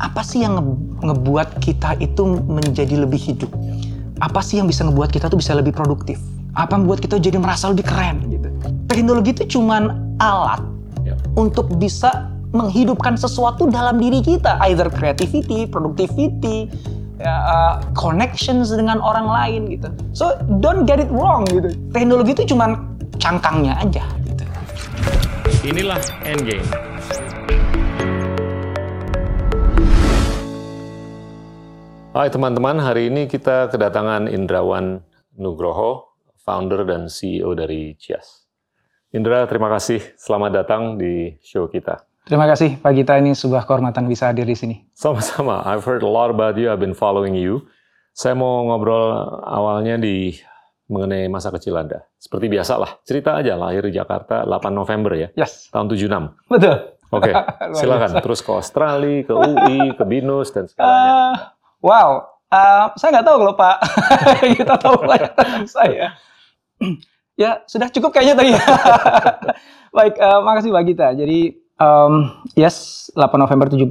apa sih yang nge- ngebuat kita itu menjadi lebih hidup? Apa sih yang bisa ngebuat kita tuh bisa lebih produktif? Apa yang membuat kita jadi merasa lebih keren gitu? Teknologi itu cuman alat Ya. untuk bisa menghidupkan sesuatu dalam diri kita, either creativity, productivity, uh, connections dengan orang lain gitu. So don't get it wrong gitu. Teknologi itu cuman cangkangnya aja gitu. Inilah Endgame. Hai teman-teman, hari ini kita kedatangan Indrawan Nugroho, founder dan CEO dari Cias. Indra, terima kasih. Selamat datang di show kita. Terima kasih Pak Gita ini sebuah kehormatan bisa hadir di sini. Sama-sama, I've heard a lot about you, I've been following you. Saya mau ngobrol awalnya di mengenai masa kecil Anda. Seperti biasa lah, cerita aja lahir di Jakarta 8 November ya, Yes, tahun 76. betul. Oke, Luar silakan. Terus ke Australia, ke UI, ke Binus dan segalanya. Ah, wow, Ah, saya nggak tahu kalau Pak kita tahu banyak tentang saya. ya sudah cukup kayaknya tadi. Baik, ah, makasih Pak Gita. Jadi um, yes, 8 November 76.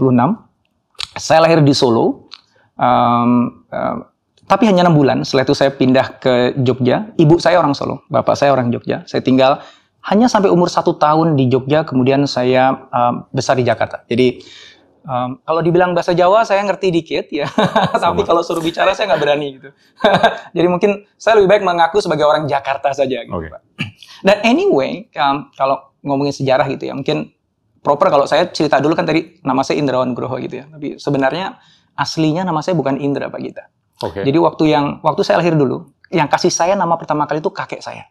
Saya lahir di Solo. Um, um, tapi hanya enam bulan. Setelah itu saya pindah ke Jogja. Ibu saya orang Solo, bapak saya orang Jogja. Saya tinggal hanya sampai umur satu tahun di Jogja. Kemudian saya um, besar di Jakarta. Jadi um, kalau dibilang bahasa Jawa saya ngerti dikit ya. tapi kalau suruh bicara saya nggak berani gitu. Jadi mungkin saya lebih baik mengaku sebagai orang Jakarta saja. Gitu, Oke. Pak. Dan anyway, um, kalau ngomongin sejarah gitu ya, mungkin proper kalau saya cerita dulu kan tadi nama saya Indrawan Nugroho gitu ya. Tapi sebenarnya aslinya nama saya bukan Indra Pak Gita. Oke. Jadi waktu yang waktu saya lahir dulu, yang kasih saya nama pertama kali itu kakek saya.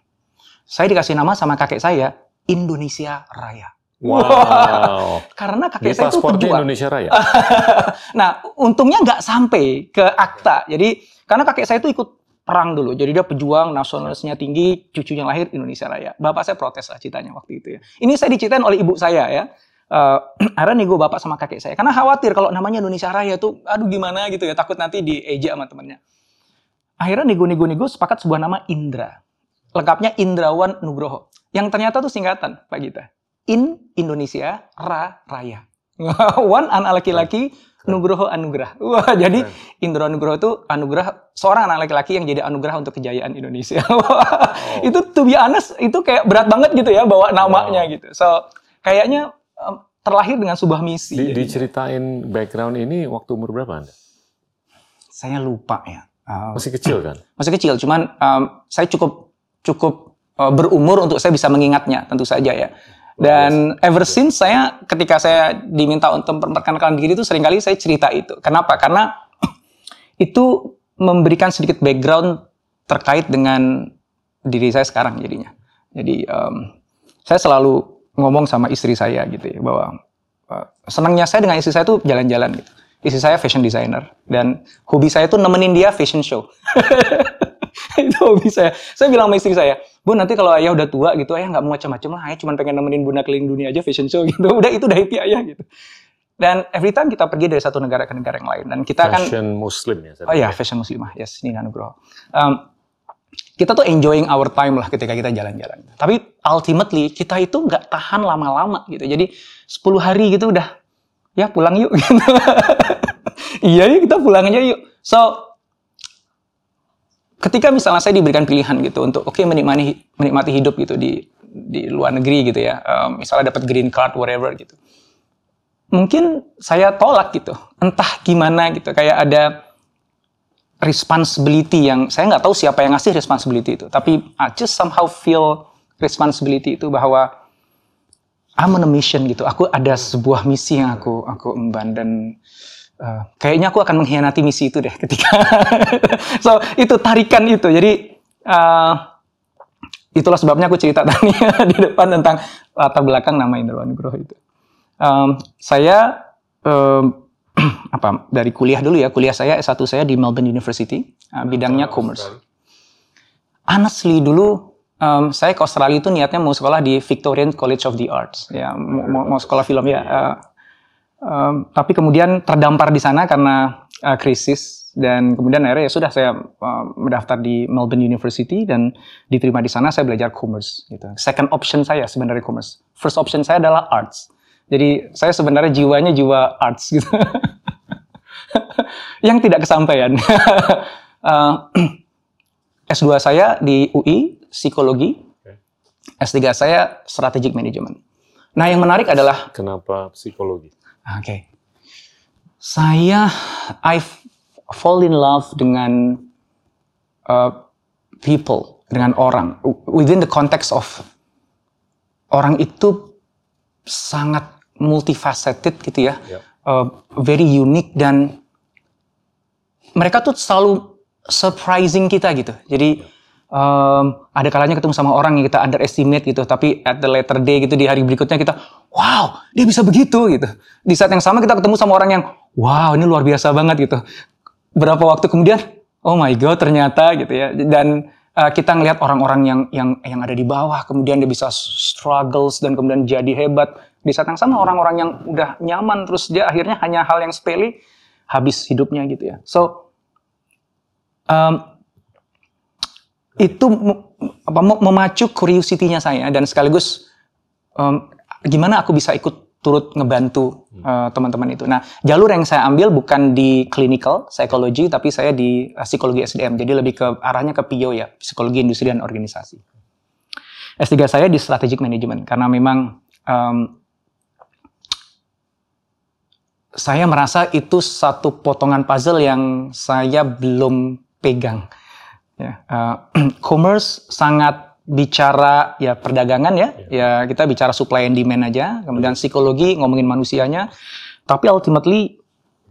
Saya dikasih nama sama kakek saya Indonesia Raya. Wow. Karena Di kakek saya itu pejuang. Indonesia Raya. nah, untungnya nggak sampai ke akta. Jadi karena kakek saya itu ikut perang dulu. Jadi dia pejuang, nasionalisnya tinggi, cucunya lahir Indonesia Raya. Bapak saya protes lah ceritanya waktu itu ya. Ini saya diceritain oleh ibu saya ya. Eh, akhirnya nego bapak sama kakek saya. Karena khawatir kalau namanya Indonesia Raya tuh, aduh gimana gitu ya. Takut nanti dieja sama temennya. Akhirnya nego-nego-nego sepakat sebuah nama Indra. Lengkapnya Indrawan Nugroho. Yang ternyata tuh singkatan, Pak Gita. In Indonesia Ra Raya. One anak laki-laki, Nugroho anugerah. Wah, jadi Indra Nugroho itu anugerah seorang anak laki-laki yang jadi anugerah untuk kejayaan Indonesia. Wah, Itu to be honest, itu kayak berat banget gitu ya bawa namanya Wow. gitu. So, kayaknya em, terlahir dengan sebuah misi. Di, Jadi, diceritain background ini waktu umur berapa Anda? saya lupa ya. Uh, Masih kecil kan? masih kecil, cuman em, saya cukup cukup eh, berumur untuk saya bisa mengingatnya, tentu saja ya. Dan ever since saya ketika saya diminta untuk memperkenalkan diri itu sering kali saya cerita itu. Kenapa? Karena itu memberikan sedikit background terkait dengan diri saya sekarang jadinya. Jadi em, saya selalu ngomong sama istri saya gitu ya bahwa eh, senangnya saya dengan istri saya tuh jalan-jalan gitu. Istri saya fashion designer dan hobi saya tuh nemenin dia fashion show. itu hobi saya. Saya bilang sama istri saya, Bu nanti kalau ayah udah tua gitu, ayah nggak mau macam-macam lah, ayah cuma pengen nemenin bunda keliling dunia aja fashion show gitu. Udah itu udah happy ayah gitu. Dan every time kita pergi dari satu negara ke negara yang lain dan kita kan Fashion Muslim ya? Oh iya, fashion muslimah. Yes, Nina Nugroho. Um, kita tuh enjoying our time lah ketika kita jalan-jalan. Tapi ultimately kita itu nggak tahan lama-lama gitu. Jadi 10 hari gitu udah ya pulang yuk. Gitu. iya yuk kita pulang aja yuk. So ketika misalnya saya diberikan pilihan gitu untuk oke menikmati menikmati hidup gitu di di luar negeri gitu ya. Um, misalnya dapat green card whatever gitu mungkin saya tolak gitu. Entah gimana gitu. Kayak ada responsibility yang saya nggak tahu siapa yang ngasih responsibility itu. Tapi I just somehow feel responsibility itu bahwa I'm on a mission gitu. Aku ada sebuah misi yang aku aku emban dan uh, kayaknya aku akan mengkhianati misi itu deh ketika so itu tarikan itu. Jadi uh, itulah sebabnya aku cerita tadi di depan tentang latar belakang nama Indrawan Nugroho itu. Um, saya um, apa dari kuliah dulu ya kuliah saya S1 saya di Melbourne University uh, bidangnya commerce. Honestly dulu um, saya ke Australia itu niatnya mau sekolah di Victorian College of the Arts ya mau, mau- mau sekolah film ya. Uh, um, tapi kemudian terdampar di sana karena uh, krisis dan kemudian akhirnya ya sudah saya uh, mendaftar di Melbourne University dan diterima di sana saya belajar commerce gitu. Second option saya sebenarnya commerce. First option saya adalah arts. Jadi saya sebenarnya jiwanya jiwa arts gitu. yang tidak kesampaian. Eh, S2 saya di UI psikologi, Oke. S3 saya strategic management. Nah, yang menarik adalah Kenapa psikologi? Oke. Saya I fall in love dengan uh, people, dengan orang within the context of orang itu sangat multifaceted gitu ya. Yep. Uh, very unique dan mereka tuh selalu surprising kita gitu. Jadi um, ada kalanya ketemu sama orang yang kita underestimate gitu, tapi at the later day gitu di hari berikutnya kita, wow, dia bisa begitu gitu. Di saat yang sama kita ketemu sama orang yang, wow, ini luar biasa banget gitu. Berapa waktu kemudian, oh my god, ternyata gitu ya. Dan uh, kita ngelihat orang-orang yang yang yang ada di bawah, kemudian dia bisa struggles dan kemudian jadi hebat. Di saat yang sama orang-orang yang udah nyaman terus dia akhirnya hanya hal yang sepele habis hidupnya gitu ya. So um, itu apa, mem- memacu curiosity-nya saya dan sekaligus um, gimana aku bisa ikut turut ngebantu uh, teman-teman itu. Nah, jalur yang saya ambil bukan di clinical psychology tapi saya di uh, psikologi SDM. Jadi lebih ke arahnya ke PIO ya, psikologi industri dan organisasi. S3 saya di strategic management karena memang um, saya merasa itu satu potongan puzzle yang saya belum pegang. Ya, uh, commerce sangat bicara ya perdagangan ya, ya kita bicara supply and demand aja. Kemudian psikologi ngomongin manusianya, tapi ultimately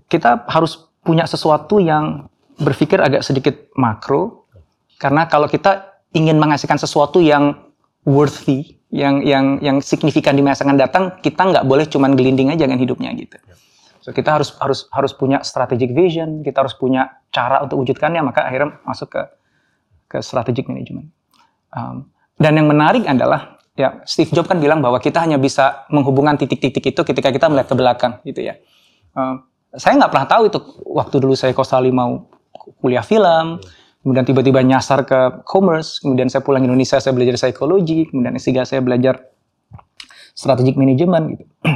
kita harus punya sesuatu yang berpikir agak sedikit makro. Karena kalau kita ingin menghasilkan sesuatu yang worthy, yang yang yang signifikan di masa akan datang, kita nggak boleh cuman gelinding aja dengan hidupnya gitu. So kita harus harus harus punya strategic vision, kita harus punya cara untuk wujudkannya, maka akhirnya masuk ke ke strategic management. Um, dan yang menarik adalah ya Steve Jobs kan bilang bahwa kita hanya bisa menghubungkan titik-titik itu ketika kita melihat ke belakang gitu ya. Um, saya nggak pernah tahu itu waktu dulu saya ke Australia mau kuliah film, kemudian tiba-tiba nyasar ke commerce, kemudian saya pulang Indonesia saya belajar psikologi, kemudian S3 saya belajar strategic management gitu.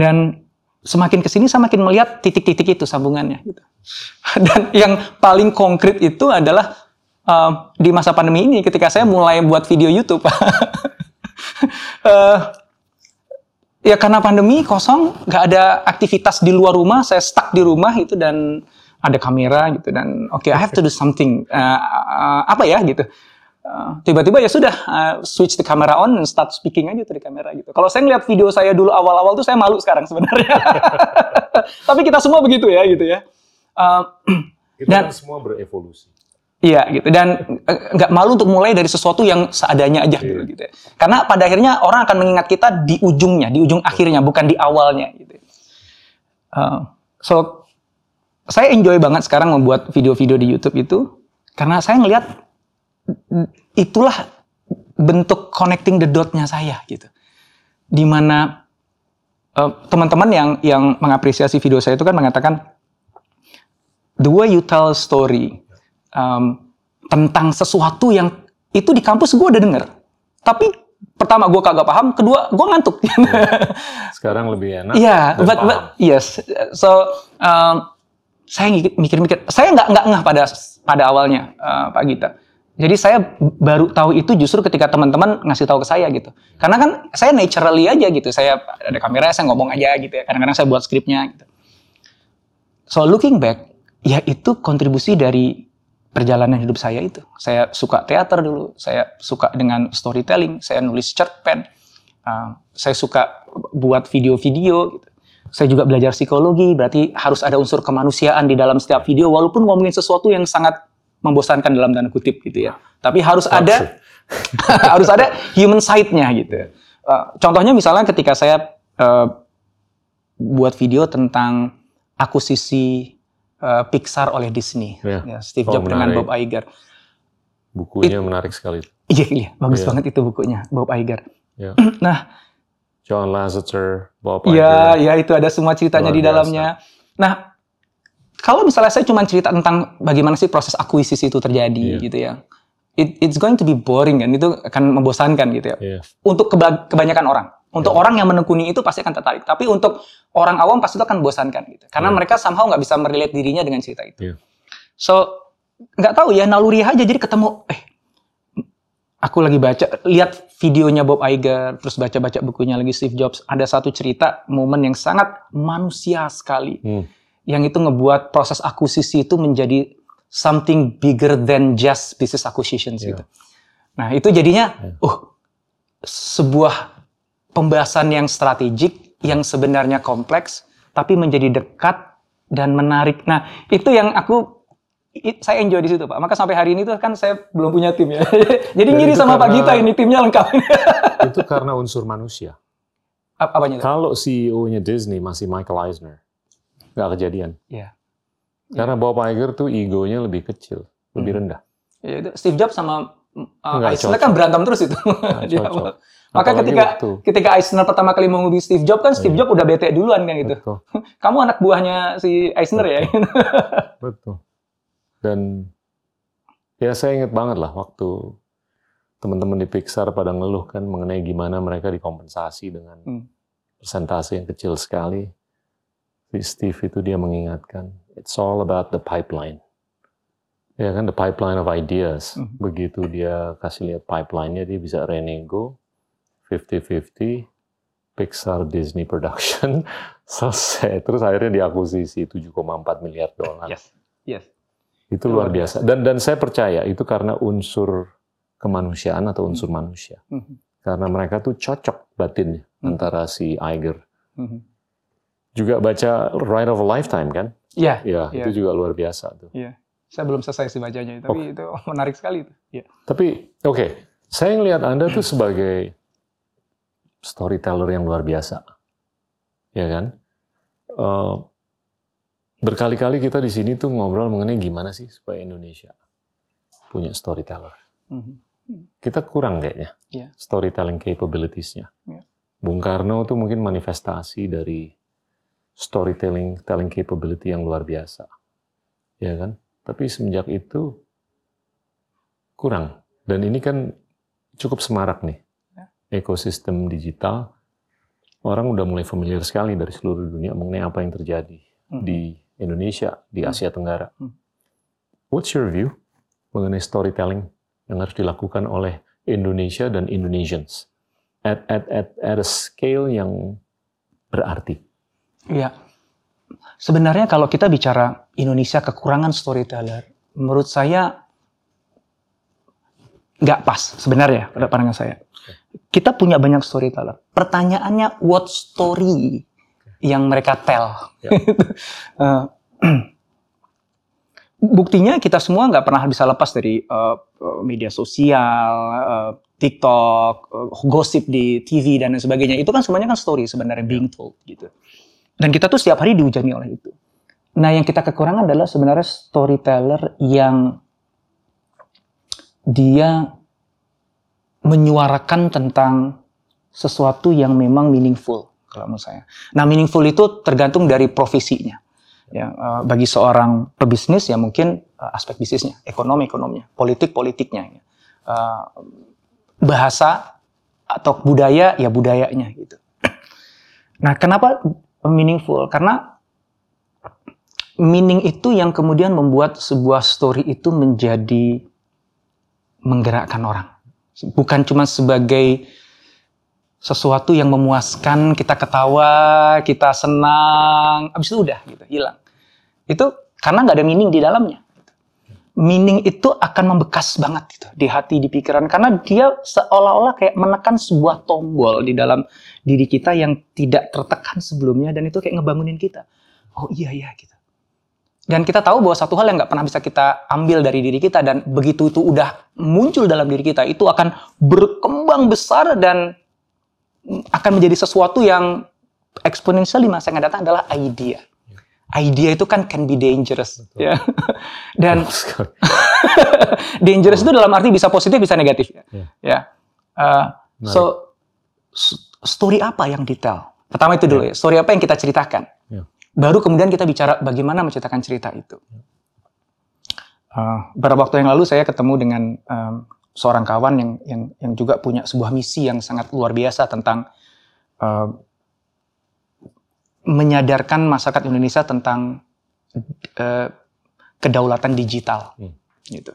Dan semakin ke sini saya makin melihat titik-titik itu sambungannya gitu. Dan yang paling konkret itu adalah um, di masa pandemi ini ketika saya mulai buat video YouTube. Eh, ya karena pandemi kosong, nggak ada aktivitas di luar rumah, saya stuck di rumah itu dan ada kamera gitu dan oke I have to do something Eh, eh, apa ya gitu. Tiba-tiba ya sudah eh, switch the camera on and start speaking aja tuh di kamera gitu. Kalau saya ngeliat video saya dulu awal-awal tuh saya malu sekarang sebenarnya. Tapi kita semua begitu ya gitu ya. Eh, Kita Dan- kan semua berevolusi. Iya gitu dan eh, nggak malu untuk mulai dari sesuatu yang seadanya aja Iya. gitu. ya. Karena pada akhirnya orang akan mengingat kita di ujungnya, di ujung akhirnya bukan di awalnya gitu. Eh, so saya enjoy banget sekarang membuat video-video di YouTube itu karena saya ngelihat itulah bentuk connecting the dot-nya saya gitu. Di mana eh, teman-teman yang yang mengapresiasi video saya itu kan mengatakan the way you tell a story um, tentang sesuatu yang itu di kampus gue udah denger. Tapi pertama gue kagak paham, kedua gue ngantuk. Sekarang lebih enak. Iya, dan but, but yes. So um, saya mikir-mikir, saya nggak nggak ngeh pada pada awalnya uh, Pak Gita. Jadi saya baru tahu itu justru ketika teman-teman ngasih tahu ke saya gitu. Karena kan saya naturally aja gitu. Saya ada kamera, saya ngomong aja gitu ya. Kadang-kadang saya buat skripnya gitu. So looking back, ya itu kontribusi dari perjalanan hidup saya itu. Saya suka teater dulu, saya suka dengan storytelling, saya nulis cerpen, uh, saya suka buat video-video. Gitu. Saya juga belajar psikologi, berarti harus ada unsur kemanusiaan di dalam setiap video, walaupun ngomongin sesuatu yang sangat membosankan dalam tanda kutip gitu ya. Tapi harus ada harus ada human side-nya gitu. Uh, contohnya misalnya ketika saya uh, buat video tentang akuisisi uh, Pixar oleh Disney, Ya. Ya, Steve Oh, Jobs dengan. Bob Iger. Bukunya menarik sekali. Iya, iya, bagus Iya. banget itu bukunya Bob Iger. Ya. Nah, John Lasseter, Bob Iya, Iger. ya itu ada semua ceritanya di dalamnya. Nah, kalau misalnya saya cuma cerita tentang bagaimana sih proses akuisisi itu terjadi Iya. gitu ya. It, it's going to be boring kan, itu akan membosankan gitu ya. Iya. Untuk keba- kebanyakan orang. Untuk Ya. orang yang menekuni itu pasti akan tertarik. Tapi untuk orang awam pasti itu akan bosankan gitu. Karena Ya. mereka somehow nggak bisa merelate dirinya dengan cerita itu. Ya. So nggak tahu ya naluri aja jadi ketemu eh aku lagi baca lihat videonya Bob Iger terus baca-baca bukunya lagi Steve Jobs ada satu cerita momen yang sangat manusia sekali Hmm. yang itu ngebuat proses akuisisi itu menjadi something bigger than just business acquisitions Ya. gitu. Nah, itu jadinya Ya. uh sebuah pembahasan yang strategik yang sebenarnya kompleks tapi menjadi dekat dan menarik. Nah, itu yang aku saya enjoy di situ, Pak. Maka sampai hari ini tuh kan saya belum punya tim ya. Jadi Dan ngiri sama Pak karena- Gita ini timnya lengkap. Itu karena unsur manusia. Ap- Apanya itu? Kalau CEO-nya Disney masih Michael Eisner, nggak kejadian. Iya. Karena Bob Iger tuh egonya lebih kecil, lebih Hmm. rendah. Ya, itu Steve Jobs sama uh, Eisner cocok. kan berantem terus itu. Nggak Di cocok. awal. Maka ketika waktu. ketika Eisner pertama kali menghubungi Steve Jobs kan Steve Iya. Jobs udah bete duluan kan gitu. Betul, Kamu anak buahnya si Eisner ya. betul. Dan ya saya ingat banget lah waktu teman-teman di Pixar pada ngeluh kan mengenai gimana mereka dikompensasi dengan Hmm. persentase yang kecil sekali. Si Steve itu dia mengingatkan, it's all about the pipeline. Ya kan, the pipeline of ideas. Hmm. Begitu dia kasih lihat pipeline-nya, dia bisa renego 50-50, Pixar Disney Production, selesai. Terus akhirnya diakuisisi 7,4 miliar dolar. yes. Yes. Itu luar biasa. Dan dan saya percaya itu karena unsur kemanusiaan atau unsur manusia. Mhm. Karena mereka tuh cocok batinnya Hmm. antara si Iger. Mhm. Juga baca Ride of a Lifetime kan? Iya, Ya, Iya. itu juga luar biasa tuh. saya belum selesai sih bacanya, tapi itu menarik sekali itu. Iya. Tapi oke, saya ngelihat Anda tuh sebagai storyteller yang luar biasa. Ya kan? Eh, berkali-kali kita di sini tuh ngobrol mengenai gimana sih supaya Indonesia punya storyteller. Mhm. kita kurang kayaknya Iya. storytelling capabilities-nya. Iya. Bung Karno itu mungkin manifestasi dari storytelling telling capability yang luar biasa, ya kan? Tapi semenjak itu kurang. Dan ini kan cukup semarak nih. Ekosistem digital. Orang udah mulai familiar sekali dari seluruh dunia mengenai apa yang terjadi Mhm. di Indonesia, di Hmm. Asia Tenggara. Hmm. What's your view mengenai storytelling yang harus dilakukan oleh Indonesia dan Indonesians at at at at a scale yang berarti? Iya. Sebenarnya kalau kita bicara Indonesia kekurangan storyteller, menurut saya nggak pas sebenarnya pada pandangan saya. Kita punya banyak storyteller. Pertanyaannya what story yang mereka tell? Ya. Eh, buktinya kita semua nggak pernah bisa lepas dari eh, media sosial, eh, TikTok, eh, gosip di TV dan lain sebagainya. Itu kan semuanya kan story sebenarnya being told gitu. Dan kita tuh setiap hari dihujani oleh itu. Nah, yang kita kekurangan adalah sebenarnya storyteller yang dia menyuarakan tentang sesuatu yang memang meaningful kalau menurut saya. Nah, meaningful itu tergantung dari profesinya. Ya, eh, bagi seorang pebisnis ya mungkin eh, aspek bisnisnya, ekonomi ekonominya, politik politiknya, ya. Eh, bahasa atau budaya ya budayanya gitu. Nah, kenapa meaningful? Karena meaning itu yang kemudian membuat sebuah story itu menjadi menggerakkan orang. Bukan cuma sebagai sesuatu yang memuaskan, kita ketawa, kita senang, habis itu udah gitu, hilang. Itu karena nggak ada meaning di dalamnya. Meaning itu akan membekas banget gitu di hati, di pikiran karena dia seolah-olah kayak menekan sebuah tombol di dalam diri kita yang tidak tertekan sebelumnya dan itu kayak ngebangunin kita. Oh iya iya gitu. Dan kita tahu bahwa satu hal yang nggak pernah bisa kita ambil dari diri kita dan begitu itu udah muncul dalam diri kita itu akan berkembang besar dan akan menjadi sesuatu yang eksponensial di masa yang akan datang adalah idea. Idea itu kan can be dangerous, Betul. ya. Dan dangerous itu dalam arti bisa positif bisa negatif, ya. Ya. Ya. Uh, so story apa yang detail? Pertama itu dulu ya, story apa yang kita ceritakan. Baru kemudian kita bicara bagaimana menceritakan cerita itu. Uh, beberapa waktu yang lalu saya ketemu dengan um, seorang kawan yang yang yang juga punya sebuah misi yang sangat luar biasa tentang uh, menyadarkan masyarakat Indonesia tentang uh, kedaulatan digital, Hmm. gitu.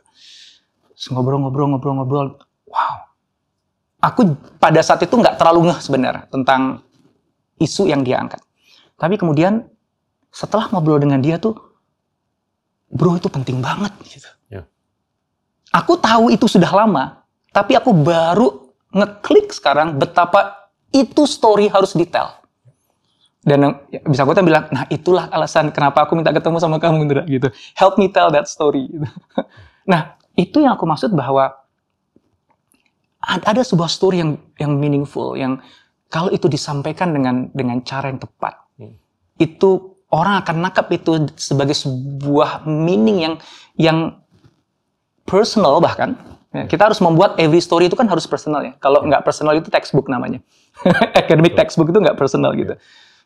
Ngobrol-ngobrol-ngobrol-ngobrol, wow. Aku pada saat itu nggak terlalu ngeh sebenarnya tentang isu yang dia angkat. Tapi kemudian setelah ngobrol dengan dia tuh, bro itu penting banget. Gitu. Ya. Aku tahu itu sudah lama, tapi aku baru ngeklik sekarang betapa itu story harus detail. Dan ya, bisa aku bilang, nah itulah alasan kenapa aku minta ketemu sama kamu, Indra, gitu. Help me tell that story. Gitu. Nah, itu yang aku maksud bahwa ad- ada sebuah story yang yang meaningful, yang kalau itu disampaikan dengan dengan cara yang tepat, Hmm. itu orang akan nangkap itu sebagai sebuah meaning yang yang personal bahkan. Ya, kita harus membuat every story itu kan harus personal ya. Kalau nggak personal itu textbook namanya. Academic textbook itu nggak personal gitu.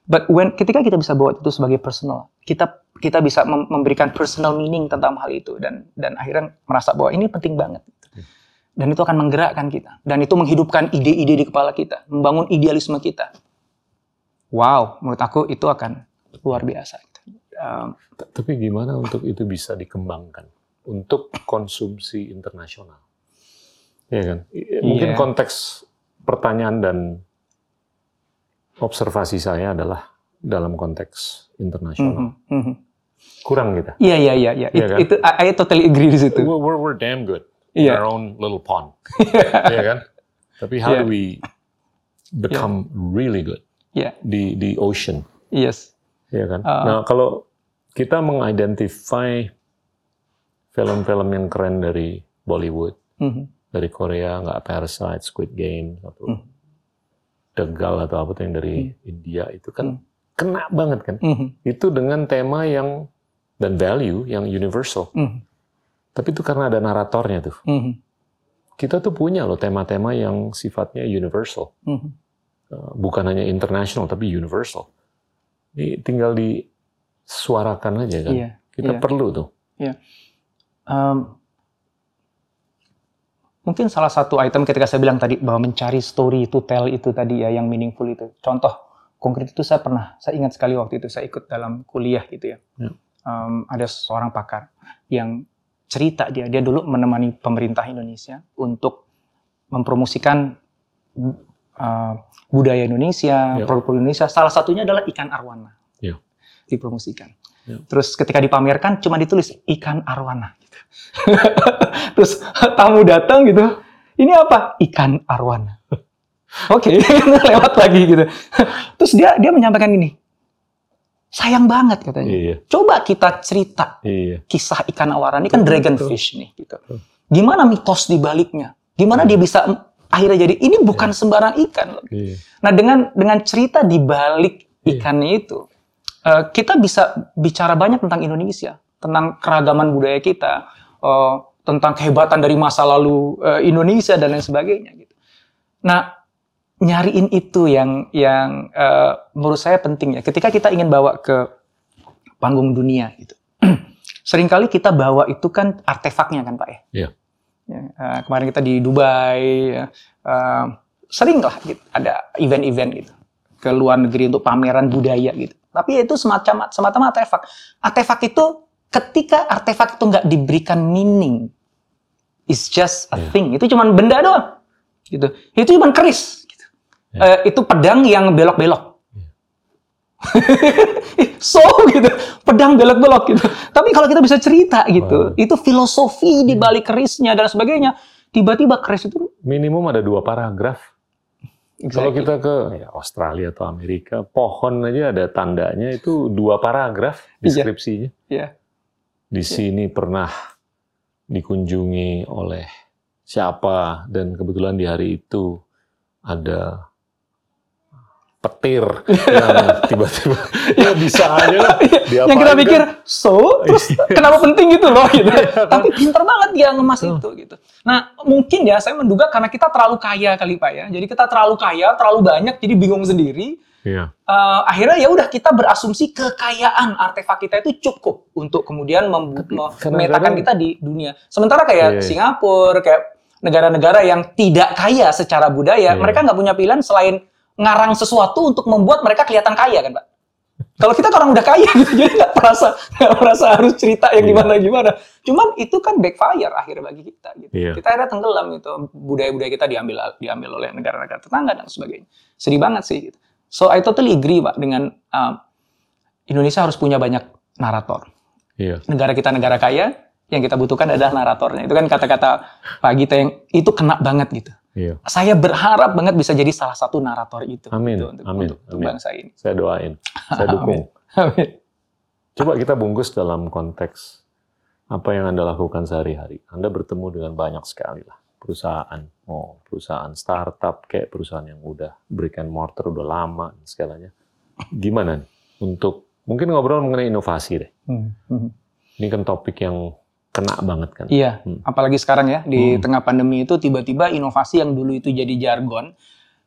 But when ketika kita bisa bawa itu sebagai personal, kita kita bisa mem- memberikan personal meaning tentang hal itu dan dan akhirnya merasa bahwa ini penting banget. Dan itu akan menggerakkan kita dan itu menghidupkan ide-ide di kepala kita, membangun idealisme kita. Wow, menurut aku itu akan luar biasa. Um, Tapi gimana untuk itu bisa dikembangkan untuk konsumsi internasional? Ya kan? Mungkin Iya. konteks pertanyaan dan observasi saya adalah dalam konteks internasional. mhm, mhm. Kurang kita. Iya iya iya iya. Iya kan? Itu I, I totally agree di situ. We're, we're, we're damn good in Iya. our own little pond. ya kan? Tapi how Iya. do we become really good Iya. di di ocean? Yes. Ya kan? Uh. nah, kalau kita mengidentify film-film yang keren dari Bollywood, Mhm. dari Korea, nggak Parasite, Squid Game, atau Hmm. Degal atau apa tuh yang dari India itu kan Hmm. kena banget kan? Mhm. Itu dengan tema yang dan value yang universal. Mhm. Tapi itu karena ada naratornya tuh. Mhm. Kita tuh punya loh tema-tema yang sifatnya universal. Mhm. Uh, bukan hanya international tapi universal. Ini tinggal disuarakan aja kan. Iya. Kita iya. perlu tuh. Um, mungkin salah satu item ketika saya bilang tadi bahwa mencari story to tell itu tadi ya yang meaningful itu. Contoh konkret itu saya pernah, saya ingat sekali waktu itu saya ikut dalam kuliah gitu ya. Ya. Um, ada seorang pakar yang cerita dia, dia dulu menemani pemerintah Indonesia untuk mempromosikan uh, budaya Indonesia, Ya. produk Indonesia. Salah satunya adalah ikan arwana. Ya. Dipromosikan. Ya. Terus ketika dipamerkan cuma ditulis ikan arwana. Gitu. Terus tamu datang gitu, ini apa? Ikan arwana. Oke, lewat lagi gitu. Terus dia dia menyampaikan ini, sayang banget katanya. Iya. Coba kita cerita Iya. kisah ikan arwana ini kan Betul, dragonfish nih gitu. Betul. Gimana mitos di baliknya? Gimana dia bisa akhirnya jadi ini bukan sembarang ikan loh. Iya. Nah dengan dengan cerita di balik Iya. ikannya itu, eh, kita bisa bicara banyak tentang Indonesia, tentang keragaman budaya kita, eh, tentang kehebatan dari masa lalu eh, Indonesia dan lain sebagainya. Gitu. Nah nyariin itu yang yang eh, menurut saya penting ya. Ketika kita ingin bawa ke panggung dunia gitu, sering kali kita bawa itu kan artefaknya kan Pak ya. Iya. Ya, eh, kemarin kita di Dubai, ya, eh, sering lah gitu, ada event-event gitu ke luar negeri untuk pameran budaya gitu. Tapi itu semacam semacam artefak. Artefak itu ketika artefak itu nggak diberikan meaning, it's just a Iya. thing. Itu cuma benda doang, gitu. Itu cuma keris. Gitu. Iya. Eh, itu pedang yang belok-belok. so gitu, pedang belok-belok gitu. Tapi kalau kita bisa cerita gitu, Wow. itu filosofi di balik kerisnya dan sebagainya. Tiba-tiba keris itu Minimum ada dua paragraf. Kalau Exactly. kita ke ya, Australia atau Amerika, pohon aja ada tandanya itu dua paragraf Iya. deskripsinya. Iya. Di sini pernah dikunjungi oleh siapa dan kebetulan di hari itu ada petir yang tiba-tiba ya bisa aja lah yang kita diapain pikir kan? so terus kenapa penting gitu loh gitu Iya, kan? tapi pinter banget dia ngemas itu gitu nah mungkin ya saya menduga karena kita terlalu kaya kali pak ya jadi kita terlalu kaya terlalu banyak jadi bingung sendiri Iya. Eh, akhirnya ya udah kita berasumsi kekayaan artefak kita itu cukup untuk kemudian mem- memetakan kita di dunia sementara kayak Iya, iya. Singapura kayak negara-negara yang tidak kaya secara budaya Iya. mereka nggak punya pilihan selain ngarang sesuatu untuk membuat mereka kelihatan kaya kan, Pak? Kalau kita kan orang udah kaya gitu, jadi nggak merasa nggak merasa harus cerita yang gimana gimana. Cuman itu kan backfire akhirnya bagi kita. Gitu. Iya. Kita akhirnya tenggelam gitu, budaya-budaya kita diambil diambil oleh negara-negara tetangga dan sebagainya. Sedih banget sih. Gitu. So I totally agree pak dengan um, Indonesia harus punya banyak narator. Iya. Negara kita negara kaya, yang kita butuhkan adalah naratornya. Itu kan kata-kata Pak Gita yang itu kena banget gitu. Iya. Saya berharap banget bisa jadi salah satu narator itu. Amin, gitu, untuk, amin, untuk, untuk amin. bangsa ini. Saya doain. Saya dukung. Amin. Coba kita bungkus dalam konteks apa yang Anda lakukan sehari-hari. Anda bertemu dengan banyak sekali lah perusahaan, oh perusahaan startup kayak perusahaan yang udah brick and mortar udah lama dan segalanya. Gimana nih untuk mungkin ngobrol mengenai inovasi deh. Hmm, hmm. Ini kan topik yang kena banget kan. Iya, Hmm. apalagi sekarang ya di Hmm. tengah pandemi itu tiba-tiba inovasi yang dulu itu jadi jargon,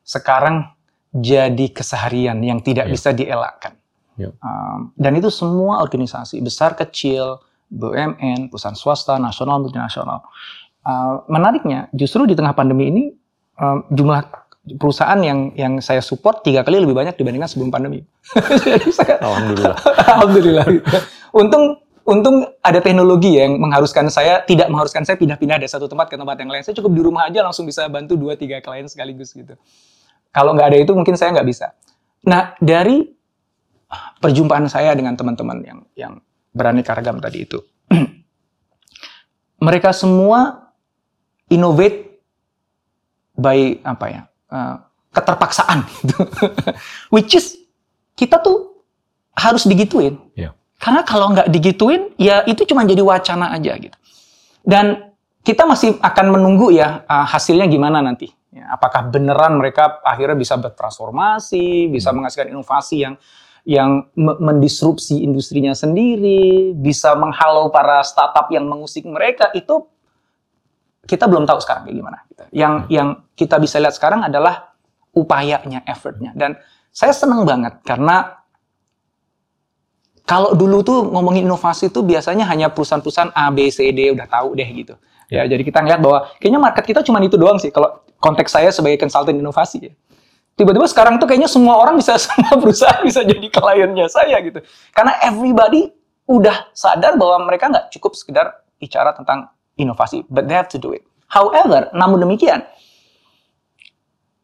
sekarang jadi keseharian yang tidak Iya. bisa dielakkan. Iya. Um, dan itu semua organisasi besar kecil, BUMN, perusahaan swasta, nasional, multinasional. Uh, menariknya, justru di tengah pandemi ini um, jumlah perusahaan yang yang saya support tiga kali lebih banyak dibandingkan sebelum pandemi. Jadi saya Alhamdulillah. Alhamdulillah. Untung untung ada teknologi yang mengharuskan saya tidak mengharuskan saya pindah-pindah dari satu tempat ke tempat yang lain. Saya cukup di rumah aja langsung bisa bantu dua tiga klien sekaligus gitu. Kalau nggak ada itu mungkin saya nggak bisa. Nah dari perjumpaan saya dengan teman-teman yang yang beraneka ragam tadi itu, mereka semua innovate by apa ya eh, keterpaksaan gitu. which is kita tuh harus digituin Iya. Karena kalau nggak digituin ya itu cuma jadi wacana aja gitu dan kita masih akan menunggu ya eh, hasilnya gimana nanti Ya, apakah beneran mereka akhirnya bisa bertransformasi bisa menghasilkan inovasi yang yang me- mendisrupsi industrinya sendiri bisa menghalau para startup yang mengusik mereka itu kita belum tahu sekarang kayak gimana. gitu. Yang yang kita bisa lihat sekarang adalah upayanya, effortnya. Dan saya senang banget karena kalau dulu tuh ngomongin inovasi itu biasanya hanya perusahaan-perusahaan A, B, C, D udah tahu deh gitu. Ya, jadi kita ngeliat bahwa kayaknya market kita cuma itu doang sih. Kalau konteks saya sebagai konsultan inovasi ya. Tiba-tiba sekarang tuh kayaknya semua orang bisa, semua perusahaan bisa jadi kliennya saya gitu. Karena everybody udah sadar bahwa mereka nggak cukup sekedar bicara tentang inovasi, but they have to do it. However, namun demikian,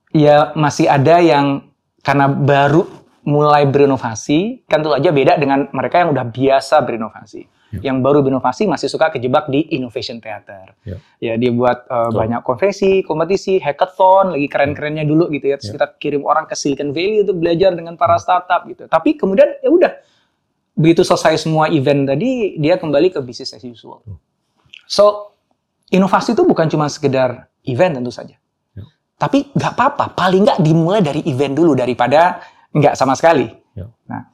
ya masih ada yang karena baru mulai berinovasi, kan tentu aja beda dengan mereka yang udah biasa berinovasi. Yang baru berinovasi masih suka kejebak di innovation theater. Ya. Ya, dia buat uh, Betul. banyak konferensi, kompetisi, hackathon, lagi keren-kerennya dulu gitu ya. Terus Ya. kita kirim orang ke Silicon Valley untuk belajar dengan para startup gitu. Tapi kemudian ya udah begitu selesai semua event tadi, dia kembali ke business as usual. So, inovasi itu bukan cuma sekedar event tentu saja. Ya. Tapi nggak apa-apa, paling nggak dimulai dari event dulu daripada nggak sama sekali. Ya. Nah,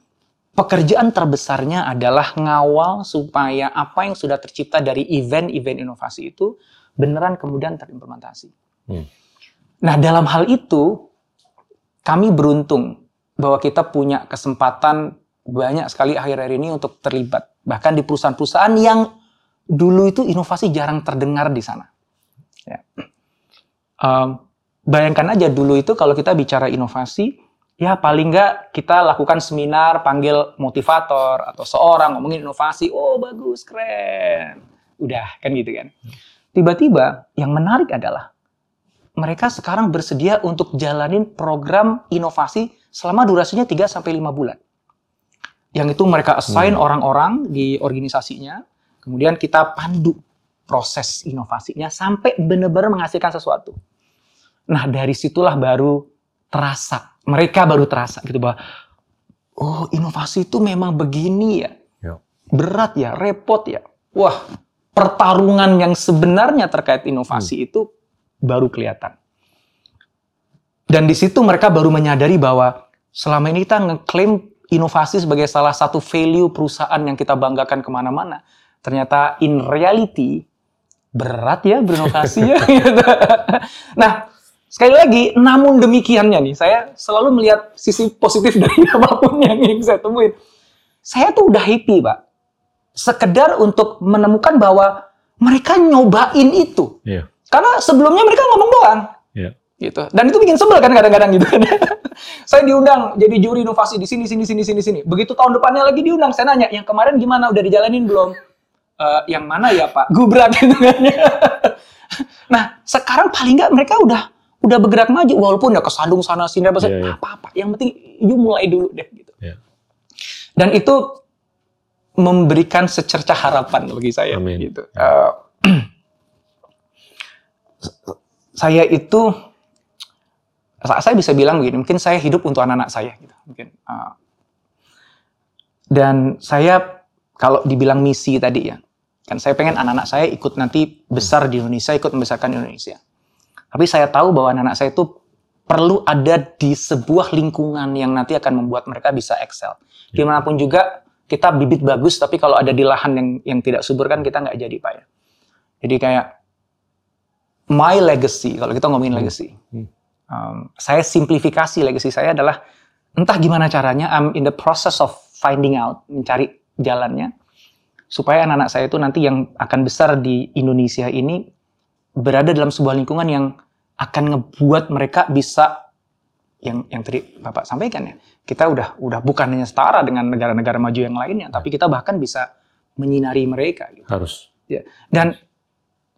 pekerjaan terbesarnya adalah ngawal supaya apa yang sudah tercipta dari event-event inovasi itu beneran kemudian terimplementasi. Hmm. Nah, dalam hal itu kami beruntung bahwa kita punya kesempatan banyak sekali akhir-akhir ini untuk terlibat bahkan di perusahaan-perusahaan yang dulu itu inovasi jarang terdengar di sana. Ya. Um, bayangkan aja dulu itu kalau kita bicara inovasi, ya paling nggak kita lakukan seminar, panggil motivator atau seorang ngomongin inovasi, oh bagus, keren, udah kan gitu kan. Tiba-tiba yang menarik adalah mereka sekarang bersedia untuk jalanin program inovasi selama durasinya 3 sampai 5 bulan. Yang itu mereka assign orang-orang di organisasinya, kemudian kita pandu proses inovasinya sampai benar-benar menghasilkan sesuatu. Nah, dari situlah baru terasa, mereka baru terasa gitu bahwa oh, inovasi itu memang begini ya. Ya. Berat ya, repot ya. Wah, pertarungan yang sebenarnya terkait inovasi itu baru kelihatan. Dan di situ mereka baru menyadari bahwa selama ini kita ngeklaim inovasi sebagai salah satu value perusahaan yang kita banggakan ke mana-mana. Ternyata in reality berat ya berinovasi ya. nah, sekali lagi, namun demikiannya nih, saya selalu melihat sisi positif dari apa pun yang ingin saya temuin. Saya tuh udah happy, Pak. Sekedar untuk menemukan bahwa mereka nyobain itu. Iya. Karena sebelumnya mereka ngomong doang. Iya. gitu. Dan itu bikin sebel kan kadang-kadang gitu kan. saya diundang jadi juri inovasi di sini sini sini sini sini. Begitu tahun depannya lagi diundang, saya nanya, yang kemarin gimana? Udah dijalanin belum? "Eh, yang mana ya Pak? Gubrak gitu kan. nah, sekarang paling nggak mereka udah udah bergerak maju walaupun ya kesandung sana sini apa Iya, iya. apa-apa. Yang penting you mulai dulu deh gitu. Iya. Dan itu memberikan secercah harapan bagi saya Amin. gitu. Eh, saya itu sa- saya bisa bilang begini, mungkin saya hidup untuk anak-anak saya gitu. Mungkin uh, dan saya kalau dibilang misi tadi ya, kan saya pengen anak-anak saya ikut nanti besar di Indonesia, ikut membesarkan Indonesia. Tapi saya tahu bahwa anak-anak saya itu perlu ada di sebuah lingkungan yang nanti akan membuat mereka bisa excel. Di mana pun juga kita bibit bagus, tapi kalau ada di lahan yang yang tidak subur kan kita nggak jadi pak ya. Jadi kayak my legacy, kalau kita ngomongin legacy, Hmm. um, saya simplifikasi legacy saya adalah entah gimana caranya, I'm in the process of finding out, mencari jalannya, supaya anak-anak saya itu nanti yang akan besar di Indonesia ini berada dalam sebuah lingkungan yang akan ngebuat mereka bisa yang yang tadi Bapak sampaikan ya, kita udah udah bukan hanya setara dengan negara-negara maju yang lainnya, tapi kita bahkan bisa menyinari mereka. Gitu. Harus. Ya. Dan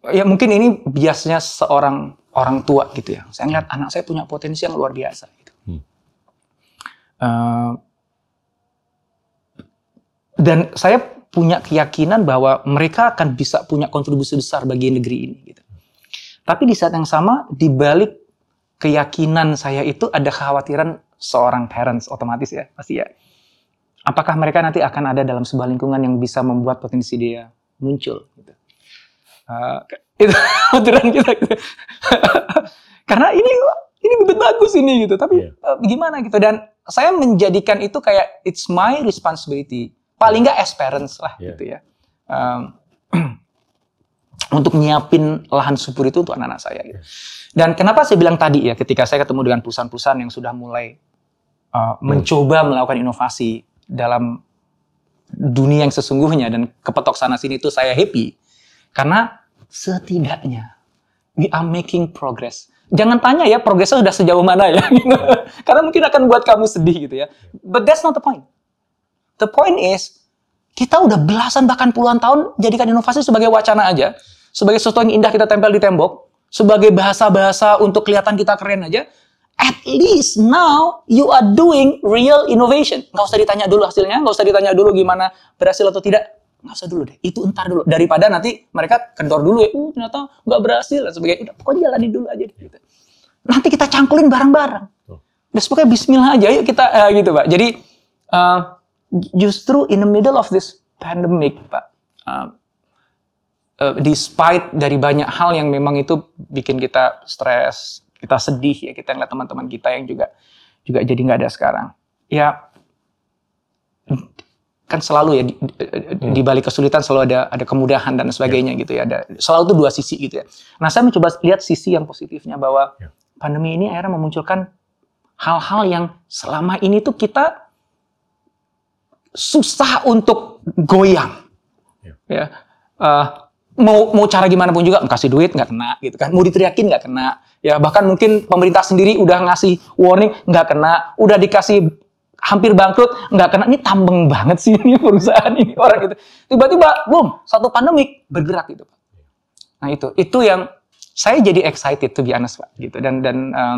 ya mungkin ini biasanya seorang orang tua gitu ya. Saya ngeliat anak saya punya potensi yang luar biasa. Gitu. Hmm. Eh, dan saya punya keyakinan bahwa mereka akan bisa punya kontribusi besar bagi negeri ini. Gitu. Tapi di saat yang sama, di balik keyakinan saya itu ada kekhawatiran seorang parents otomatis ya, pasti ya. Apakah mereka nanti akan ada dalam sebuah lingkungan yang bisa membuat potensi dia muncul? Gitu. Uh, itu aturan kita gitu. karena ini ini bibit bagus ini gitu tapi Iya. uh, gimana gitu dan saya menjadikan itu kayak it's my responsibility paling nggak as parents lah Iya. gitu ya Um, untuk nyiapin lahan subur itu untuk anak-anak saya gitu. dan kenapa saya bilang tadi ya ketika saya ketemu dengan perusahaan-perusahaan yang sudah mulai uh, mencoba melakukan inovasi dalam dunia yang sesungguhnya dan kepetok sana sini itu saya happy karena setidaknya we are making progress. Jangan tanya ya progresnya sudah sejauh mana ya, karena mungkin akan buat kamu sedih gitu ya. But that's not the point. The point is kita udah belasan bahkan puluhan tahun jadikan inovasi sebagai wacana aja, sebagai sesuatu yang indah kita tempel di tembok, sebagai bahasa-bahasa untuk kelihatan kita keren aja. At least now you are doing real innovation. Nggak usah ditanya dulu hasilnya, nggak usah ditanya dulu gimana berhasil atau tidak. Nggak usah dulu deh, itu entar dulu. Daripada nanti mereka kendor dulu ya, uh ternyata nggak berhasil dan sebagainya. Udah, pokoknya jalanin dulu aja. Gitu. Nanti kita cangkulin bareng-bareng. Terus pokoknya bismillah aja, yuk kita eh, gitu Pak. Jadi eh, justru in the middle of this pandemic Pak, eh, eh, despite dari banyak hal yang memang itu bikin kita stres, kita sedih ya, kita ngeliat teman-teman kita yang juga juga jadi nggak ada sekarang. Ya kan selalu ya di, di balik kesulitan selalu ada ada kemudahan dan sebagainya gitu ya. Ada selalu tuh dua sisi gitu ya. Nah, saya mencoba lihat sisi yang positifnya bahwa Ya. pandemi ini akhirnya memunculkan hal-hal yang selama ini tuh kita susah untuk goyang. Ya. Ya. Eh, mau mau cara gimana pun juga kasih duit nggak kena gitu kan. Mau diteriakin nggak kena. Ya bahkan mungkin pemerintah sendiri udah ngasih warning nggak kena, udah dikasih hampir bangkrut nggak kena. Ini tambeng banget sih ini perusahaan ini orang gitu. Tiba-tiba boom satu pandemik bergerak gitu. Pak. Nah itu itu yang saya jadi excited to be honest Pak gitu dan dan eh,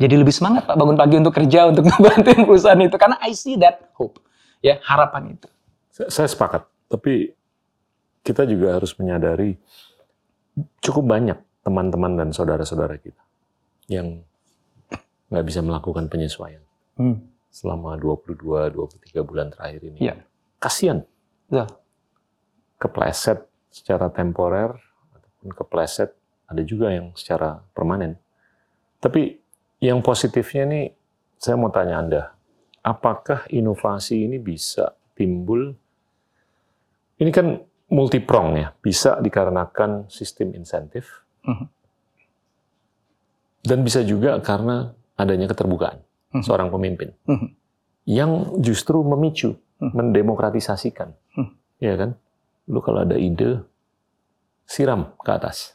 jadi lebih semangat Pak bangun pagi untuk kerja untuk ngebantuin perusahaan itu karena I see that hope ya harapan itu. Saya, saya sepakat, tapi kita juga harus menyadari cukup banyak teman-teman dan saudara-saudara kita yang nggak bisa melakukan penyesuaian Hmm. selama 22-23 bulan terakhir ini. Iya. Kasian, Betul. kepleset secara temporer ataupun kepleset ada juga yang secara permanen. Tapi yang positifnya nih, saya mau tanya Anda, apakah inovasi ini bisa timbul? Ini kan multiprong ya, bisa dikarenakan sistem insentif, Mhm. dan bisa juga karena adanya keterbukaan Mhm. seorang pemimpin Mhm. yang justru memicu, mendemokratisasikan, ya kan? Lu kalau ada ide, siram ke atas.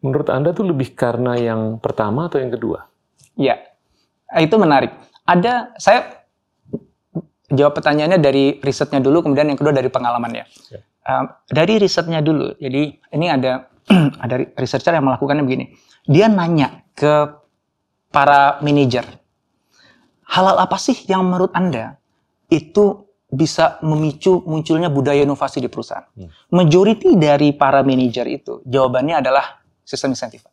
Menurut Anda tuh lebih karena yang pertama atau yang kedua? Ya, itu menarik. Ada, saya jawab pertanyaannya dari risetnya dulu, kemudian yang kedua dari pengalamannya. Ya. Uh, dari risetnya dulu, jadi ini ada ada researcher yang melakukannya begini. Dia nanya ke para manajer, halal apa sih yang menurut Anda itu bisa memicu munculnya budaya inovasi di perusahaan? Hmm. Majority dari para manajer itu jawabannya adalah sistem insentif.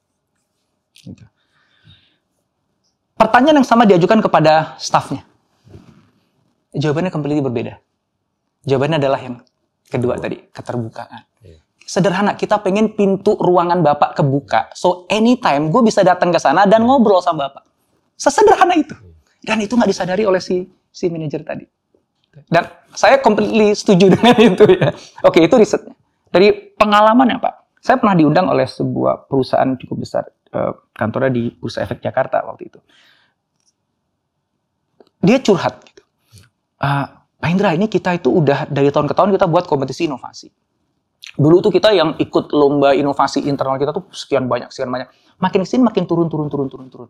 Gitu. Pertanyaan yang sama diajukan kepada stafnya. Jawabannya completely berbeda. Jawabannya adalah yang kedua tadi, keterbukaan. Iya. Sederhana, kita pengen pintu ruangan Bapak kebuka. So anytime gue bisa datang ke sana dan ngobrol sama Bapak. Sesederhana itu. Dan itu nggak disadari oleh si si manajer tadi. Dan saya completely setuju dengan itu ya. Oke, itu risetnya. Dari pengalaman ya Pak, saya pernah diundang oleh sebuah perusahaan cukup besar, eh, kantornya di Bursa Efek Jakarta waktu itu. Dia curhat gitu. "Ah, Pak Indra, ini kita itu udah dari tahun ke tahun kita buat kompetisi inovasi. Dulu tuh kita yang ikut lomba inovasi internal kita tuh sekian banyak, sekian banyak. Makin ke sini makin turun, turun, turun, turun, turun.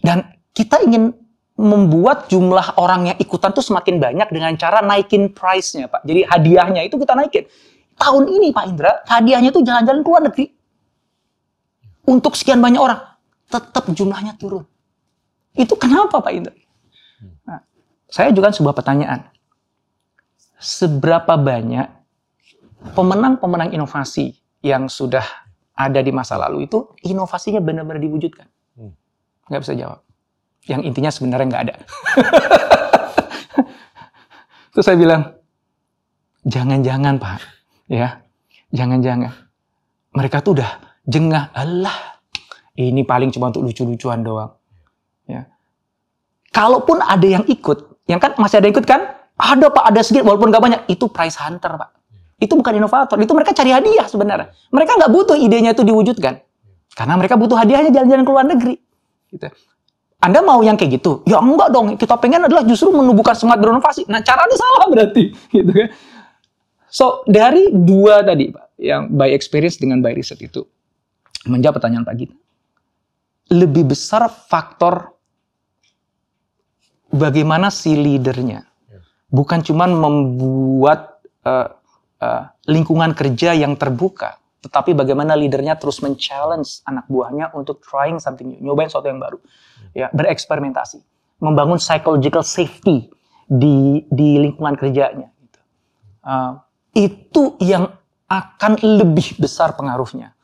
Dan kita ingin membuat jumlah orang yang ikutan tuh semakin banyak dengan cara naikin price-nya, Pak. Jadi hadiahnya itu kita naikin. Tahun ini, Pak Indra, hadiahnya tuh jalan-jalan ke luar negeri. Untuk sekian banyak orang. Tetap jumlahnya turun. Itu kenapa, Pak Indra? Nah, saya juga sebuah pertanyaan. Seberapa banyak pemenang-pemenang inovasi yang sudah ada di masa lalu itu inovasinya benar-benar diwujudkan? Hmm. Nggak bisa jawab yang intinya sebenarnya nggak ada. Terus saya bilang, jangan-jangan Pak, ya, jangan-jangan. Mereka tuh udah jengah, Allah, ini paling cuma untuk lucu-lucuan doang. Kalaupun ada yang ikut, yang kan masih ada yang ikut kan? Ada Pak, ada sedikit, walaupun nggak banyak. Itu price hunter Pak. Itu bukan inovator, itu mereka cari hadiah sebenarnya. Mereka nggak butuh idenya itu diwujudkan. Karena mereka butuh hadiahnya jalan-jalan ke luar negeri. Gitu. Anda mau yang kayak gitu? Ya enggak dong. Kita pengen adalah justru menumbuhkan semangat berinovasi. Nah, caranya salah berarti, gitu kan. So, dari dua tadi, Pak, yang by experience dengan by riset itu, menjawab pertanyaan Pak Gita. Lebih besar faktor bagaimana si leadernya. Bukan cuman membuat uh, uh, lingkungan kerja yang terbuka, tetapi bagaimana leadernya terus men-challenge anak buahnya untuk trying something new, nyobain sesuatu yang baru, ya bereksperimentasi, membangun psychological safety di di lingkungan kerjanya. Uh, itu yang akan lebih besar pengaruhnya uh,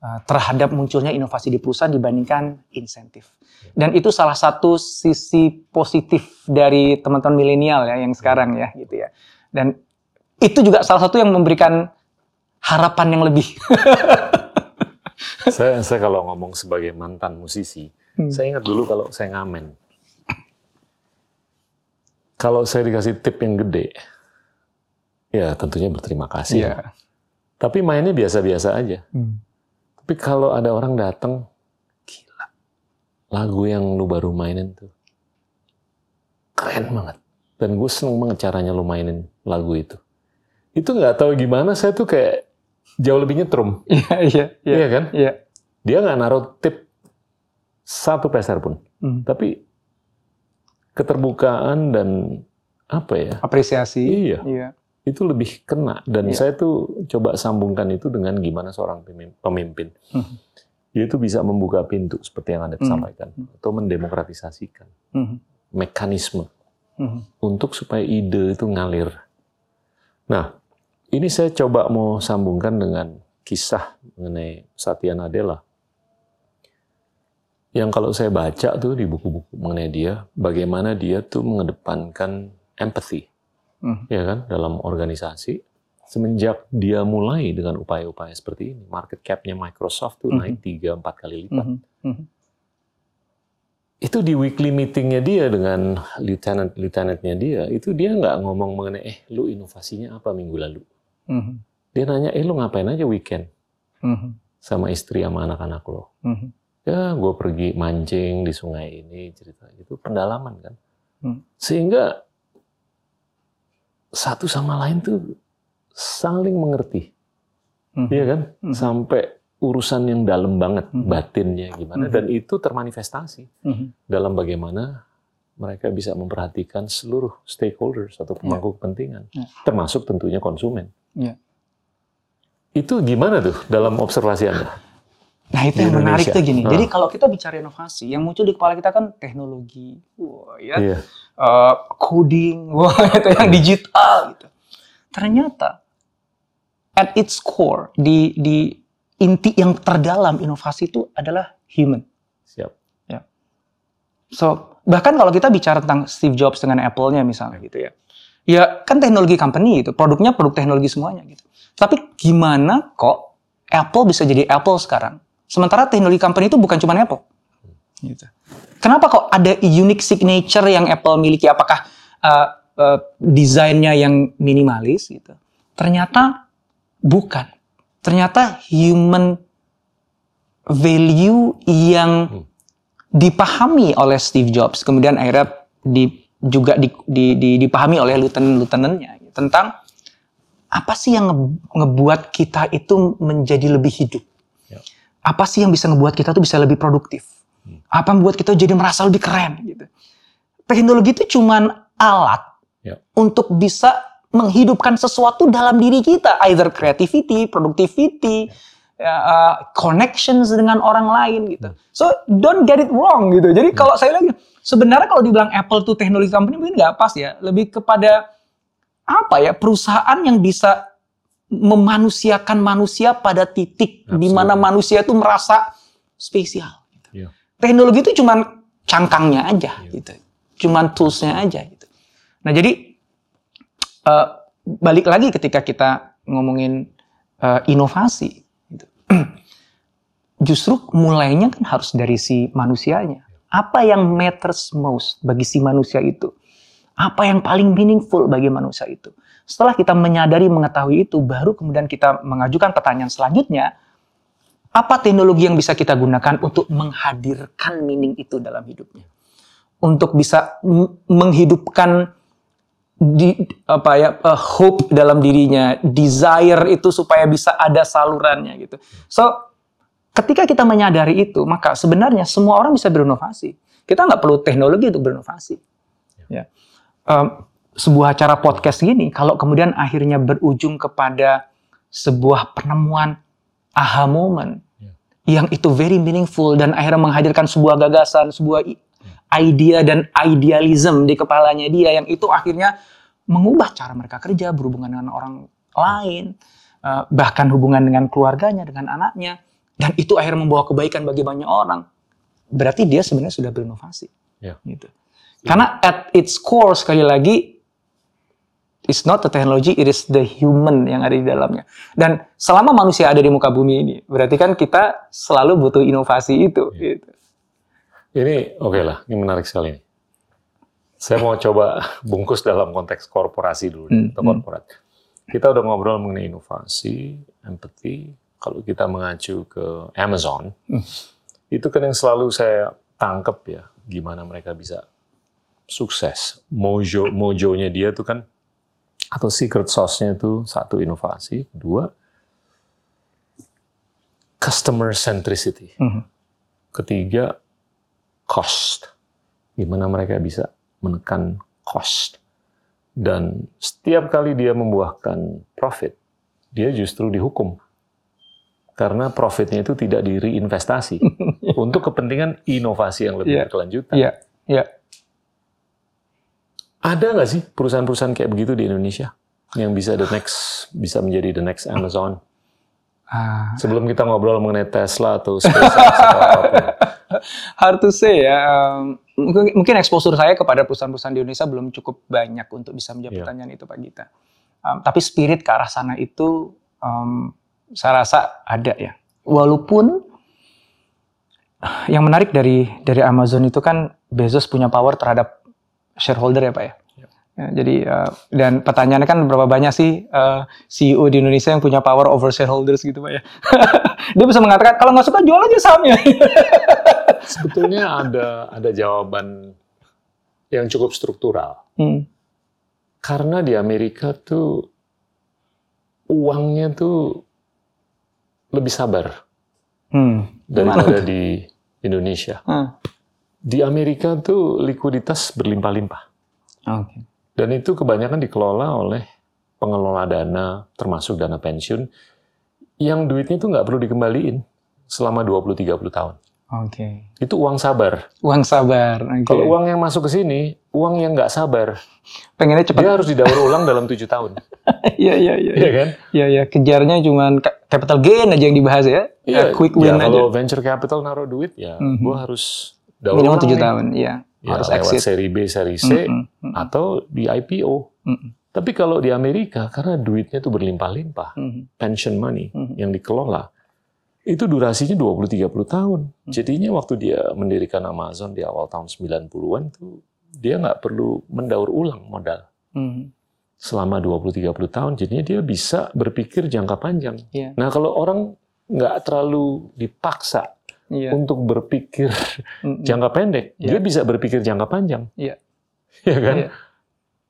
terhadap munculnya inovasi di perusahaan dibandingkan insentif. Dan itu salah satu sisi positif dari teman-teman milenial ya yang sekarang ya gitu ya. Dan itu juga salah satu yang memberikan harapan yang lebih. saya, saya kalau ngomong sebagai mantan musisi, hmm. saya ingat dulu kalau saya ngamen. Kalau saya dikasih tip yang gede, ya tentunya berterima kasih. Yeah. Tapi mainnya biasa-biasa aja. Hmm. Tapi kalau ada orang datang, gila, lagu yang lu baru mainin tuh keren banget. Dan gue seneng banget caranya lu mainin lagu itu. Itu nggak tahu gimana, saya tuh kayak jauh lebih nyetrum. Iya, iya, iya. Iya kan? Iya. Dia nggak naruh tip satu peser pun. Hmm. Tapi keterbukaan dan apa ya? Apresiasi. Iya. Iya. Itu lebih kena. Dan Iya. saya tuh coba sambungkan itu dengan gimana seorang pemim- pemimpin. Hmm. Dia itu bisa membuka pintu seperti yang Anda Hmm. sampaikan. Atau mendemokratisasikan Mhm. mekanisme Mhm. untuk supaya ide itu ngalir. Nah, ini saya coba mau sambungkan dengan kisah mengenai Satya Nadella. Yang kalau saya baca tuh di buku-buku mengenai dia, bagaimana dia tuh mengedepankan empathy, Mhm. ya kan, dalam organisasi. Semenjak dia mulai dengan upaya-upaya seperti ini, market cap-nya Microsoft tuh Mhm. naik 3-4 kali lipat. Mhm. Mhm. itu di weekly meetingnya dia dengan lieutenant lieutenantnya dia itu dia nggak ngomong mengenai eh lu inovasinya apa minggu lalu Mhm. dia nanya eh lu ngapain aja weekend Mhm. sama istri sama anak-anak lo Mhm. ya gue pergi mancing di sungai ini cerita itu pendalaman kan Hmm. sehingga satu sama lain tuh saling mengerti Mhm. Iya kan Mhm. sampai urusan yang dalam banget Mhm. batinnya gimana Mhm. dan itu termanifestasi Mhm. dalam bagaimana mereka bisa memperhatikan seluruh stakeholders atau pemangku kepentingan, Ya. termasuk tentunya konsumen. Ya. Itu gimana tuh dalam observasi Anda? Nah itu yang menarik tuh gini. Ah. Jadi kalau kita bicara inovasi, yang muncul di kepala kita kan teknologi, wah ya, Iya. eh, coding, wah itu yang digital gitu. Ternyata at its core di di inti yang terdalam inovasi itu adalah human. Siap. So bahkan kalau kita bicara tentang Steve Jobs dengan Apple-nya misalnya gitu ya, ya kan teknologi company itu, produknya produk teknologi semuanya gitu. Tapi gimana kok Apple bisa jadi Apple sekarang? Sementara teknologi company itu bukan cuma Apple. Gitu. Kenapa kok ada unique signature yang Apple miliki? Apakah uh, uh, desainnya yang minimalis gitu? Ternyata bukan. Ternyata human value yang Hmm. dipahami oleh Steve Jobs, kemudian akhirnya di, juga di, di, di- dipahami oleh lieutenant-lieutenantnya tentang apa sih yang nge- ngebuat kita itu menjadi lebih hidup? Ya. Apa sih yang bisa ngebuat kita tuh bisa lebih produktif? Hmm. Apa yang membuat kita jadi merasa lebih keren gitu? Teknologi itu cuman alat Ya. untuk bisa menghidupkan sesuatu dalam diri kita, either creativity, productivity, ya, uh, connections dengan orang lain gitu. So don't get it wrong gitu. Jadi kalau saya lagi sebenarnya kalau dibilang Apple tuh teknologi company mungkin nggak pas ya. Lebih kepada apa ya perusahaan yang bisa memanusiakan manusia pada titik di mana manusia itu merasa spesial. gitu. Iya. Teknologi itu cuman cangkangnya aja Iya. gitu. Cuman toolsnya aja gitu. Nah jadi eh, balik lagi ketika kita ngomongin eh, inovasi, gitu. justru mulainya kan harus dari si manusianya. Apa yang matters most bagi si manusia itu? Apa yang paling meaningful bagi manusia itu? Setelah kita menyadari mengetahui itu, baru kemudian kita mengajukan pertanyaan selanjutnya, apa teknologi yang bisa kita gunakan untuk menghadirkan meaning itu dalam hidupnya? Untuk bisa menghidupkan di apa ya uh, hope dalam dirinya, desire itu supaya bisa ada salurannya gitu. So ketika kita menyadari itu, maka sebenarnya semua orang bisa berinovasi. Kita nggak perlu teknologi untuk berinovasi. Ya. Um, sebuah acara podcast gini, kalau kemudian akhirnya berujung kepada sebuah penemuan aha moment Ya. yang itu very meaningful dan akhirnya menghadirkan sebuah gagasan, sebuah i- idea dan idealism di kepalanya dia yang itu akhirnya mengubah cara mereka kerja, berhubungan dengan orang lain, uh, bahkan hubungan dengan keluarganya, dengan anaknya, dan itu akhirnya membawa kebaikan bagi banyak orang. Berarti dia sebenarnya sudah berinovasi. Ya. Gitu. Karena at its core sekali lagi it's not the technology, it is the human yang ada di dalamnya. Dan selama manusia ada di muka bumi ini, berarti kan kita selalu butuh inovasi itu. Ya. Gitu. Ini oke lah, ini menarik sekali. Saya mau coba bungkus dalam konteks korporasi dulu Hmm, atau hmm. korporat. Kita udah ngobrol mengenai inovasi, empathy. Kalau kita mengacu ke Amazon, Hmm. itu kan yang selalu saya tangkap ya, gimana mereka bisa sukses. Mojo mojonya dia tuh kan atau secret sauce-nya itu satu inovasi, dua customer centricity. Mhm. Ketiga, cost. Gimana mereka bisa menekan cost. Dan setiap kali dia membuahkan profit, dia justru dihukum. Karena profitnya itu tidak di reinvestasi untuk kepentingan inovasi yang lebih Iya. berkelanjutan. Iya, iya. Ada nggak sih perusahaan-perusahaan kayak begitu di Indonesia yang bisa the next bisa menjadi the next Amazon? Ah, Sebelum kita ngobrol mengenai Tesla atau SpaceX atau apa pun. hard to say ya. Um, mungkin, mungkin exposure saya kepada perusahaan-perusahaan di Indonesia belum cukup banyak untuk bisa menjawab Iya. pertanyaan itu Pak Gita. Um, tapi spirit ke arah sana itu um, saya rasa ada ya. Walaupun yang menarik dari dari Amazon itu kan Bezos punya power terhadap shareholder ya Pak ya. Iya. Ya, jadi uh, dan pertanyaannya kan berapa banyak sih uh, CEO di Indonesia yang punya power over shareholders gitu Pak ya. Dia bisa mengatakan kalau nggak suka jual aja sahamnya. Sebetulnya ada ada jawaban yang cukup struktural. Hmm. Karena di Amerika tuh uangnya tuh lebih sabar Hmm. daripada di Indonesia. Hmm. Di Amerika tuh likuiditas berlimpah-limpah. Oke. Dan itu kebanyakan dikelola oleh pengelola dana, termasuk dana pensiun, yang duitnya itu nggak perlu dikembaliin selama 20-30 tahun. Oke. Itu uang sabar. Uang sabar. Oke. Kalau uang yang masuk ke sini, uang yang nggak sabar, pengennya cepat. dia harus didaur ulang dalam tujuh tahun. Iya iya iya. Iya kan? Iya iya. Kejarnya cuma capital gain aja yang dibahas ya. Ya, quick win ya, aja. kalau venture capital naruh duit, ya Mhm. gua harus daur Minimal tujuh tahun. Iya. Ya, Harus lewat exit. seri B, seri C, Mm-mm, mm-mm, atau di IPO. mm-mm, Tapi kalau di Amerika, karena duitnya tuh berlimpah-limpah, mm-mm. pension money Mhm. yang dikelola, itu durasinya 20-30 tahun. Hmm. Jadinya waktu dia mendirikan Amazon di awal tahun 90-an, tuh dia nggak perlu mendaur ulang modal Mhm. selama 20-30 tahun. Jadinya dia bisa berpikir jangka panjang. Iya. Nah kalau orang nggak terlalu dipaksa Iya. untuk berpikir Mm-mm. jangka pendek, Iya. dia bisa berpikir jangka panjang. Iya. Iya kan? Iya.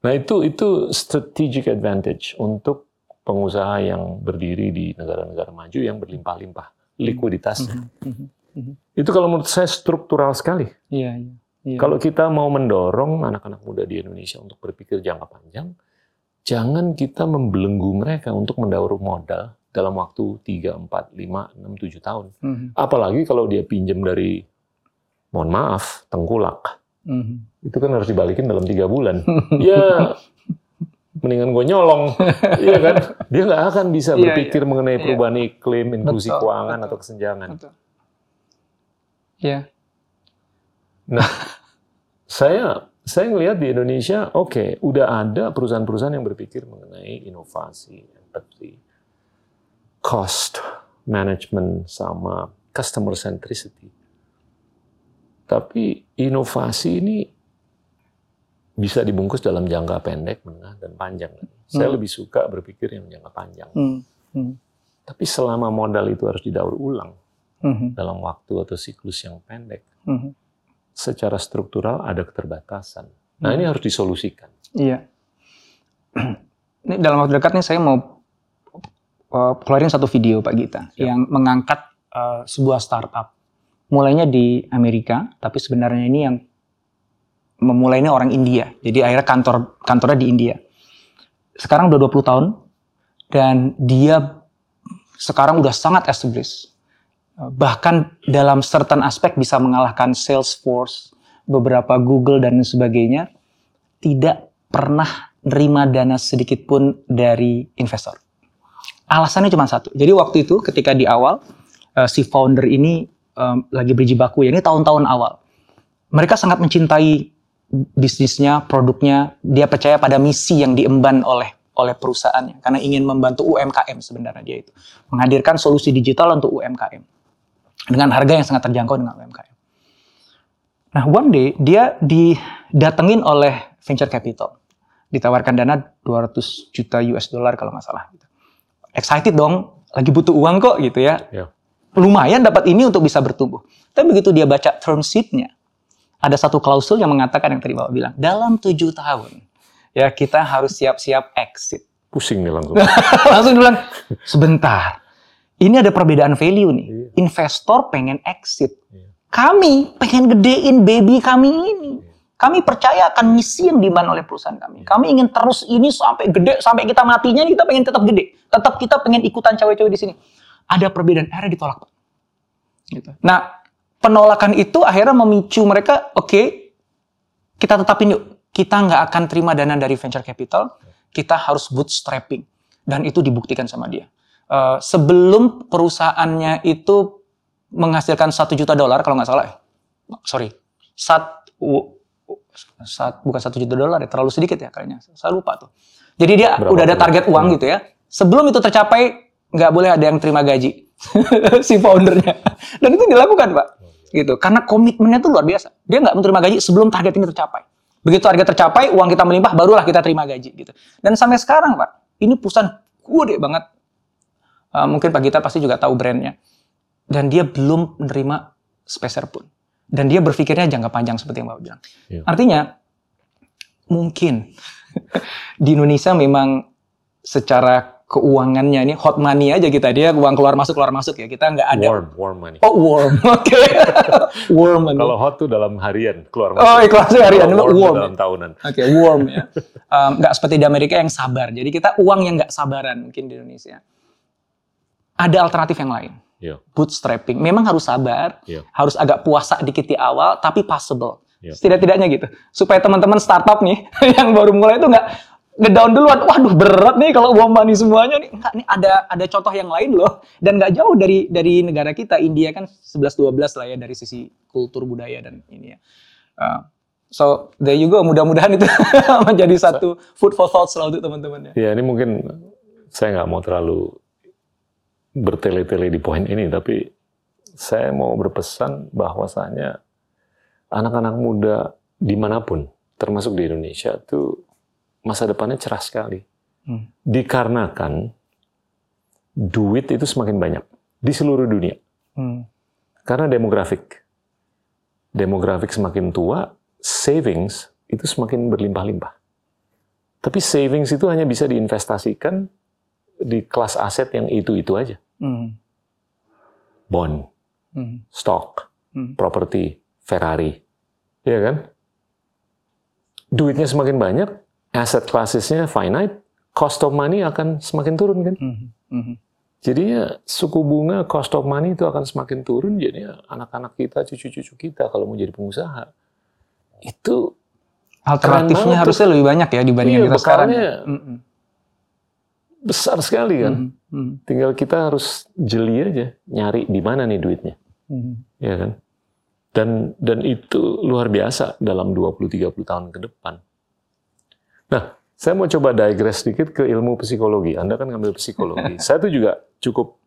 Nah itu itu strategic advantage untuk pengusaha yang berdiri di negara-negara maju yang berlimpah-limpah likuiditasnya. Mhm, mhm. Itu kalau menurut saya struktural sekali. Iya iya. Iya. Kalau kita mau mendorong anak-anak muda di Indonesia untuk berpikir jangka panjang, jangan kita membelenggu mereka untuk mendaur modal dalam waktu 3, 4, 5, 6, 7 tahun. Mhm, Apalagi kalau dia pinjam dari, mohon maaf, tengkulak. mhm. Itu kan harus dibalikin dalam tiga bulan. ya, mendingan gue nyolong. Iya kan? Dia nggak akan bisa Iya, berpikir mengenai Iya. perubahan iklim, inklusi Betul, keuangan, betul. atau kesenjangan. Iya. Saya saya ngelihat di Indonesia, oke, udah ada perusahaan-perusahaan yang berpikir mengenai inovasi, empathy, cost management, sama customer centricity. Tapi inovasi ini bisa dibungkus dalam jangka pendek, menengah, dan panjang. Saya Hmm. lebih suka berpikir yang jangka panjang. Mhm, mhm, Tapi selama modal itu harus didaur ulang mhm, dalam waktu atau siklus yang pendek, mhm. secara struktural ada keterbatasan. Nah Hmm. ini harus disolusikan. Iya. Ini dalam waktu dekat nih saya mau uh, keluarin satu video Pak Gita Siap. yang mengangkat uh, sebuah startup. Mulainya di Amerika, tapi sebenarnya ini yang memulainya orang India. Jadi akhirnya kantor kantornya di India. Sekarang udah 20 tahun dan dia sekarang udah sangat established. Bahkan dalam certain aspek bisa mengalahkan Salesforce, beberapa Google dan sebagainya tidak pernah nerima dana sedikit pun dari investor. Alasannya cuma satu. Jadi waktu itu ketika di awal eh, si founder ini em, lagi berjibaku ya ini tahun-tahun awal. Mereka sangat mencintai bisnisnya, produknya. Dia percaya pada misi yang diemban oleh oleh perusahaannya karena ingin membantu UMKM sebenarnya dia itu menghadirkan solusi digital untuk UMKM dengan harga yang sangat terjangkau dengan UMKM. Nah, one day dia didatengin oleh venture capital. Ditawarkan dana 200 juta US dollar kalau nggak salah. Excited dong, lagi butuh uang kok gitu ya. Ya. Lumayan dapat ini untuk bisa bertumbuh. Tapi begitu dia baca term sheet-nya, ada satu klausul yang mengatakan yang tadi Bapak bilang, dalam tujuh tahun, ya kita harus siap-siap exit. Pusing nih langsung. Langsung bilang, sebentar, ini ada perbedaan value nih. Iya. Investor pengen exit. Iya. Kami pengen gedein baby kami ini. Kami percaya akan misi yang diban oleh perusahaan kami. Kami ingin terus ini sampai gede, sampai kita matinya kita pengen tetap gede. Tetap kita pengen ikutan cewek-cewek di sini. Ada perbedaan, akhirnya ditolak. Pak. Gitu. Nah, penolakan itu akhirnya memicu mereka, oke, kita tetapin yuk. Kita nggak akan terima dana dari venture capital, kita harus bootstrapping. Dan itu dibuktikan sama dia. Eh, sebelum perusahaannya itu menghasilkan satu juta dolar, kalau nggak salah, sorry, satu, sat, bukan satu juta dolar ya, terlalu sedikit ya kayaknya. Saya lupa tuh. Jadi dia Berapa udah ada target uang Hmm. gitu ya. Sebelum itu tercapai, nggak boleh ada yang terima gaji si foundernya. Dan itu dilakukan pak, gitu. Karena komitmennya tuh luar biasa. Dia nggak menerima gaji sebelum target ini tercapai. Begitu target tercapai, uang kita melimpah, barulah kita terima gaji gitu. Dan sampai sekarang pak, ini perusahaan gede banget. Uh, mungkin Pak Gita pasti juga tahu brandnya. Dan dia belum menerima speser pun. Dan dia berpikirnya jangka panjang seperti yang Bapak bilang. Iya. Artinya, mungkin di Indonesia memang secara keuangannya ini hot money aja kita dia uang keluar masuk keluar masuk ya kita nggak ada Warm, warm money. oh warm oke warm money Kalau hot tuh dalam harian keluar oh masuk. keluar masuk harian warm warm dalam tahunan. Oke, warm ya. Um, nggak seperti di Amerika yang sabar. Jadi kita uang yang nggak sabaran mungkin di Indonesia. Ada alternatif yang lain. Iya. Bootstrapping. Memang harus sabar, Iya. harus agak puasa dikit di awal, tapi possible. Iya. Setidak-tidaknya gitu. Supaya teman-teman startup nih yang baru mulai itu nggak ngedown duluan. Waduh berat nih kalau uang money semuanya nih. Enggak, nih ada ada contoh yang lain loh. Dan nggak jauh dari dari negara kita. India kan 11-12 lah ya dari sisi kultur budaya dan ini ya. Uh, so there you go. Mudah-mudahan itu menjadi satu food for thought selalu untuk teman-teman ya. Ya ini mungkin saya nggak mau terlalu bertele-tele di poin ini, tapi saya mau berpesan bahwasanya anak-anak muda di mana pun, termasuk di Indonesia, tuh masa depannya cerah sekali. Hmm. Dikarenakan duit itu semakin banyak di seluruh dunia. Hmm. Karena demografik. Demografik semakin tua, savings itu semakin berlimpah-limpah. Tapi savings itu hanya bisa diinvestasikan di kelas aset yang itu-itu aja. Hmm. Bond, Hmm. stock, Hmm. properti, Ferrari. Iya kan? Duitnya semakin banyak, aset classesnya finite, cost of money akan semakin turun kan? Hmm. Hmm. Jadinya suku bunga cost of money itu akan semakin turun. Jadinya anak-anak kita, cucu-cucu kita kalau mau jadi pengusaha itu Alternatifnya harusnya lebih banyak ya dibandingkan Iya, kita sekarang. ya. Besar sekali kan. Hmm. Hmm. Tinggal kita harus jeli aja nyari di mana nih duitnya, Hmm. ya kan? Dan dan itu luar biasa dalam 20-30 tahun ke depan. Nah, saya mau coba digress sedikit ke ilmu psikologi. Anda kan ngambil psikologi. saya tuh juga cukup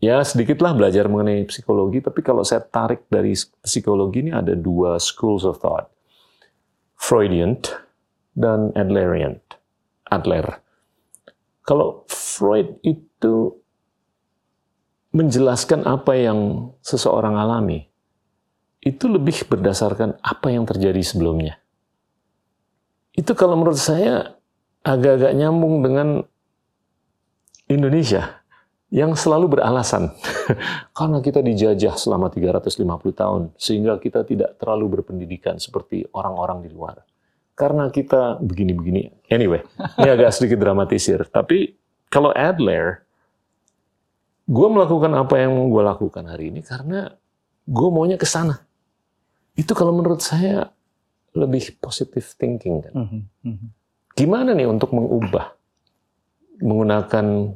ya sedikitlah belajar mengenai psikologi, tapi kalau saya tarik dari psikologi ini ada dua schools of thought. Freudian dan Adlerian. Adler. Kalau Freud itu menjelaskan apa yang seseorang alami, itu lebih berdasarkan apa yang terjadi sebelumnya. Itu kalau menurut saya agak-agak nyambung dengan Indonesia yang selalu beralasan karena kita dijajah selama 350 tahun sehingga kita tidak terlalu berpendidikan seperti orang-orang di luar. Karena kita begini-begini. Anyway, ini agak sedikit dramatisir. Tapi kalau Adler, gue melakukan apa yang gue lakukan hari ini karena gue maunya ke sana. Itu kalau menurut saya lebih positive thinking kan. Hmm. Hmm. Gimana nih untuk mengubah menggunakan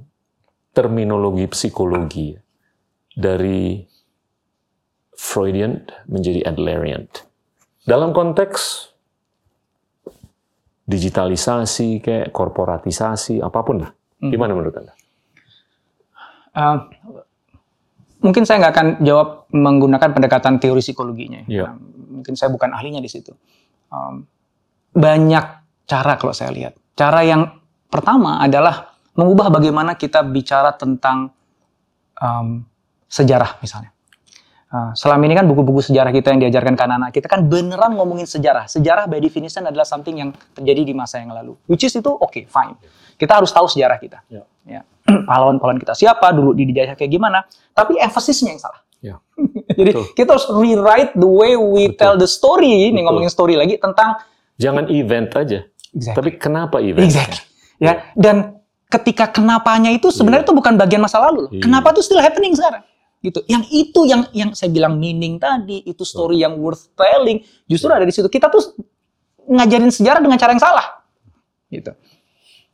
terminologi psikologi dari Freudian menjadi Adlerian. Dalam konteks digitalisasi, kayak korporatisasi, apa pun lah. Hmm. Gimana menurut Anda? Uh, mungkin saya nggak akan jawab menggunakan pendekatan teori psikologinya. Iya. Um, mungkin saya bukan ahlinya di situ. Um, banyak cara kalau saya lihat. Cara yang pertama adalah mengubah bagaimana kita bicara tentang um, sejarah misalnya. Uh, selama ini kan buku-buku sejarah kita yang diajarkan ke anak-anak kita kan beneran ngomongin sejarah. Sejarah by definition adalah something yang terjadi di masa yang lalu. Which is itu oke, okay, fine. Kita harus tahu sejarah kita. Ya. Ya. Pahlawan-pahlawan kita siapa, dulu di dijajah kayak gimana. Tapi emphasis-nya yang salah. Ya. Jadi Betul. kita harus rewrite the way we Betul. tell the story. Ini Betul. ngomongin story lagi tentang Jangan event aja, tapi kenapa event? Exactly. Ya, dan ketika kenapanya itu sebenarnya itu bukan bagian masa lalu. loh. Iya. Kenapa itu still happening sekarang? Gitu. Yang itu yang yang saya bilang meaning tadi, itu story yang worth telling, justru ada di situ. Kita tuh ngajarin sejarah dengan cara yang salah. Gitu.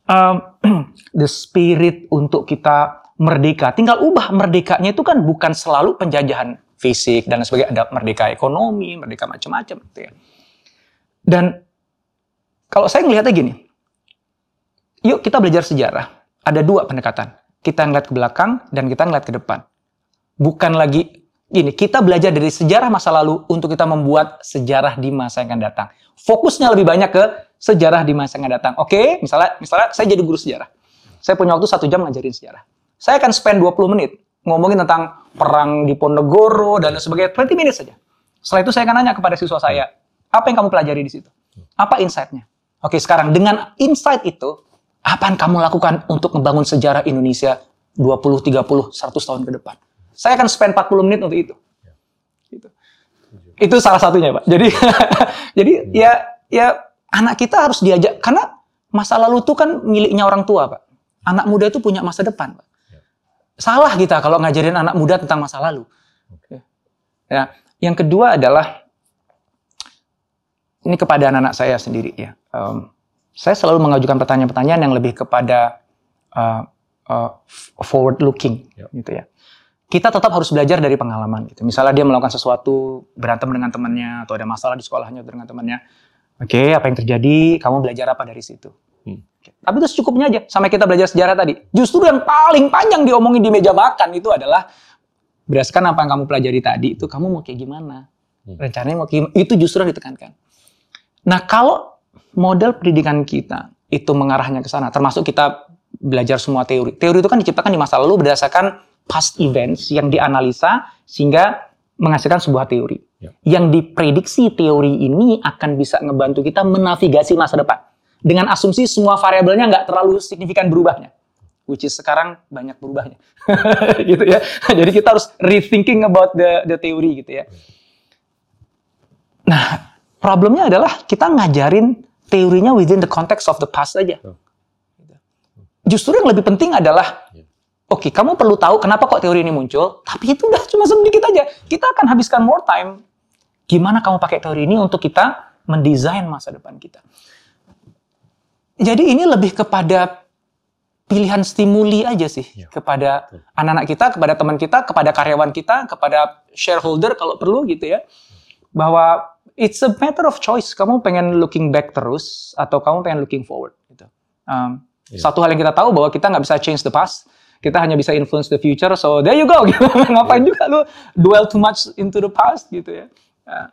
Um, the spirit untuk kita merdeka, tinggal ubah merdekanya itu kan bukan selalu penjajahan fisik dan sebagainya, ada merdeka ekonomi, merdeka macam-macam gitu ya. Dan kalau saya ngelihatnya gini, yuk kita belajar sejarah. Ada dua pendekatan. Kita ngeliat ke belakang dan kita ngeliat ke depan. Bukan lagi gini, kita belajar dari sejarah masa lalu untuk kita membuat sejarah di masa yang akan datang. Fokusnya lebih banyak ke sejarah di masa yang akan datang. Oke, misalnya, misalnya saya jadi guru sejarah. Saya punya waktu satu jam ngajarin sejarah. Saya akan spend 20 menit ngomongin tentang perang di Ponegoro dan sebagainya. 20 menit saja. Setelah itu saya akan nanya kepada siswa saya, apa yang kamu pelajari di situ? Apa insight-nya? Oke, sekarang dengan insight itu, Apa yang kamu lakukan untuk membangun sejarah Indonesia 20, 30, 100 tahun ke depan? Saya akan spend 40 menit untuk itu. Gitu. Itu salah satunya, Pak. Jadi jadi ya ya anak kita harus diajak karena masa lalu itu kan miliknya orang tua, Pak. Anak muda itu punya masa depan, Pak. Salah kita kalau ngajarin anak muda tentang masa lalu. Ya, yang kedua adalah ini kepada anak-anak saya sendiri ya. Um, saya selalu mengajukan pertanyaan-pertanyaan yang lebih kepada uh, uh, forward looking Ya. gitu ya. Kita tetap harus belajar dari pengalaman gitu. Misalnya dia melakukan sesuatu berantem dengan temannya atau ada masalah di sekolahnya dengan temannya. Oke, apa yang terjadi? Kamu belajar apa dari situ? Hmm. Tapi itu secukupnya aja. Sampai kita belajar sejarah tadi. Justru yang paling panjang diomongin di meja makan itu adalah berdasarkan apa yang kamu pelajari tadi itu kamu mau kayak gimana? Hmm. Rencananya mau kayak gimana? Itu justru yang ditekankan. Nah, kalau model pendidikan kita itu mengarahnya ke sana, termasuk kita belajar semua teori. Teori itu kan diciptakan di masa lalu berdasarkan past events yang dianalisa sehingga menghasilkan sebuah teori. Ya. Yang diprediksi teori ini akan bisa ngebantu kita menavigasi masa depan. Dengan asumsi semua variabelnya nggak terlalu signifikan berubahnya. Which is sekarang banyak berubahnya. gitu ya. Jadi kita harus rethinking about the, the theory gitu ya. Nah, problemnya adalah kita ngajarin teorinya within the context of the past aja. Betul. Justru yang lebih penting adalah, Ya. oke, kamu perlu tahu kenapa kok teori ini muncul, tapi itu udah cuma sedikit aja. Kita akan habiskan more time. Gimana kamu pakai teori ini untuk kita mendesain masa depan kita. Jadi ini lebih kepada pilihan stimuli aja sih Ya. kepada anak-anak kita, kepada teman kita, kepada karyawan kita, kepada shareholder kalau perlu gitu ya. Bahwa it's a matter of choice. Kamu pengen looking back terus atau kamu pengen looking forward gitu. Um, Iya. Satu hal yang kita tahu bahwa kita nggak bisa change the past, kita hanya bisa influence the future. So there you go. Gitu. Ngapain juga lu dwell too much into the past gitu ya? Uh,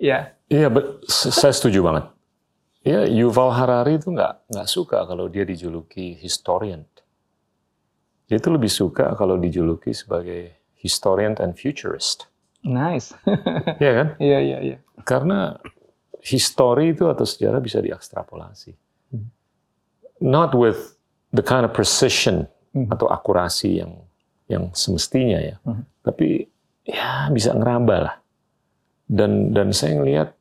ya. Iya, saya setuju banget. Ya, Yuval Harari itu nggak nggak suka kalau dia dijuluki historian. Dia itu lebih suka kalau dijuluki sebagai historian and futurist. Nice. Iya kan? Iya iya iya. Karena histori itu atau sejarah bisa diekstrapolasi. Not with the kind of precision Mhm. atau akurasi yang yang semestinya ya. Mhm. Tapi ya bisa ngeraba lah. Dan dan saya ngelihat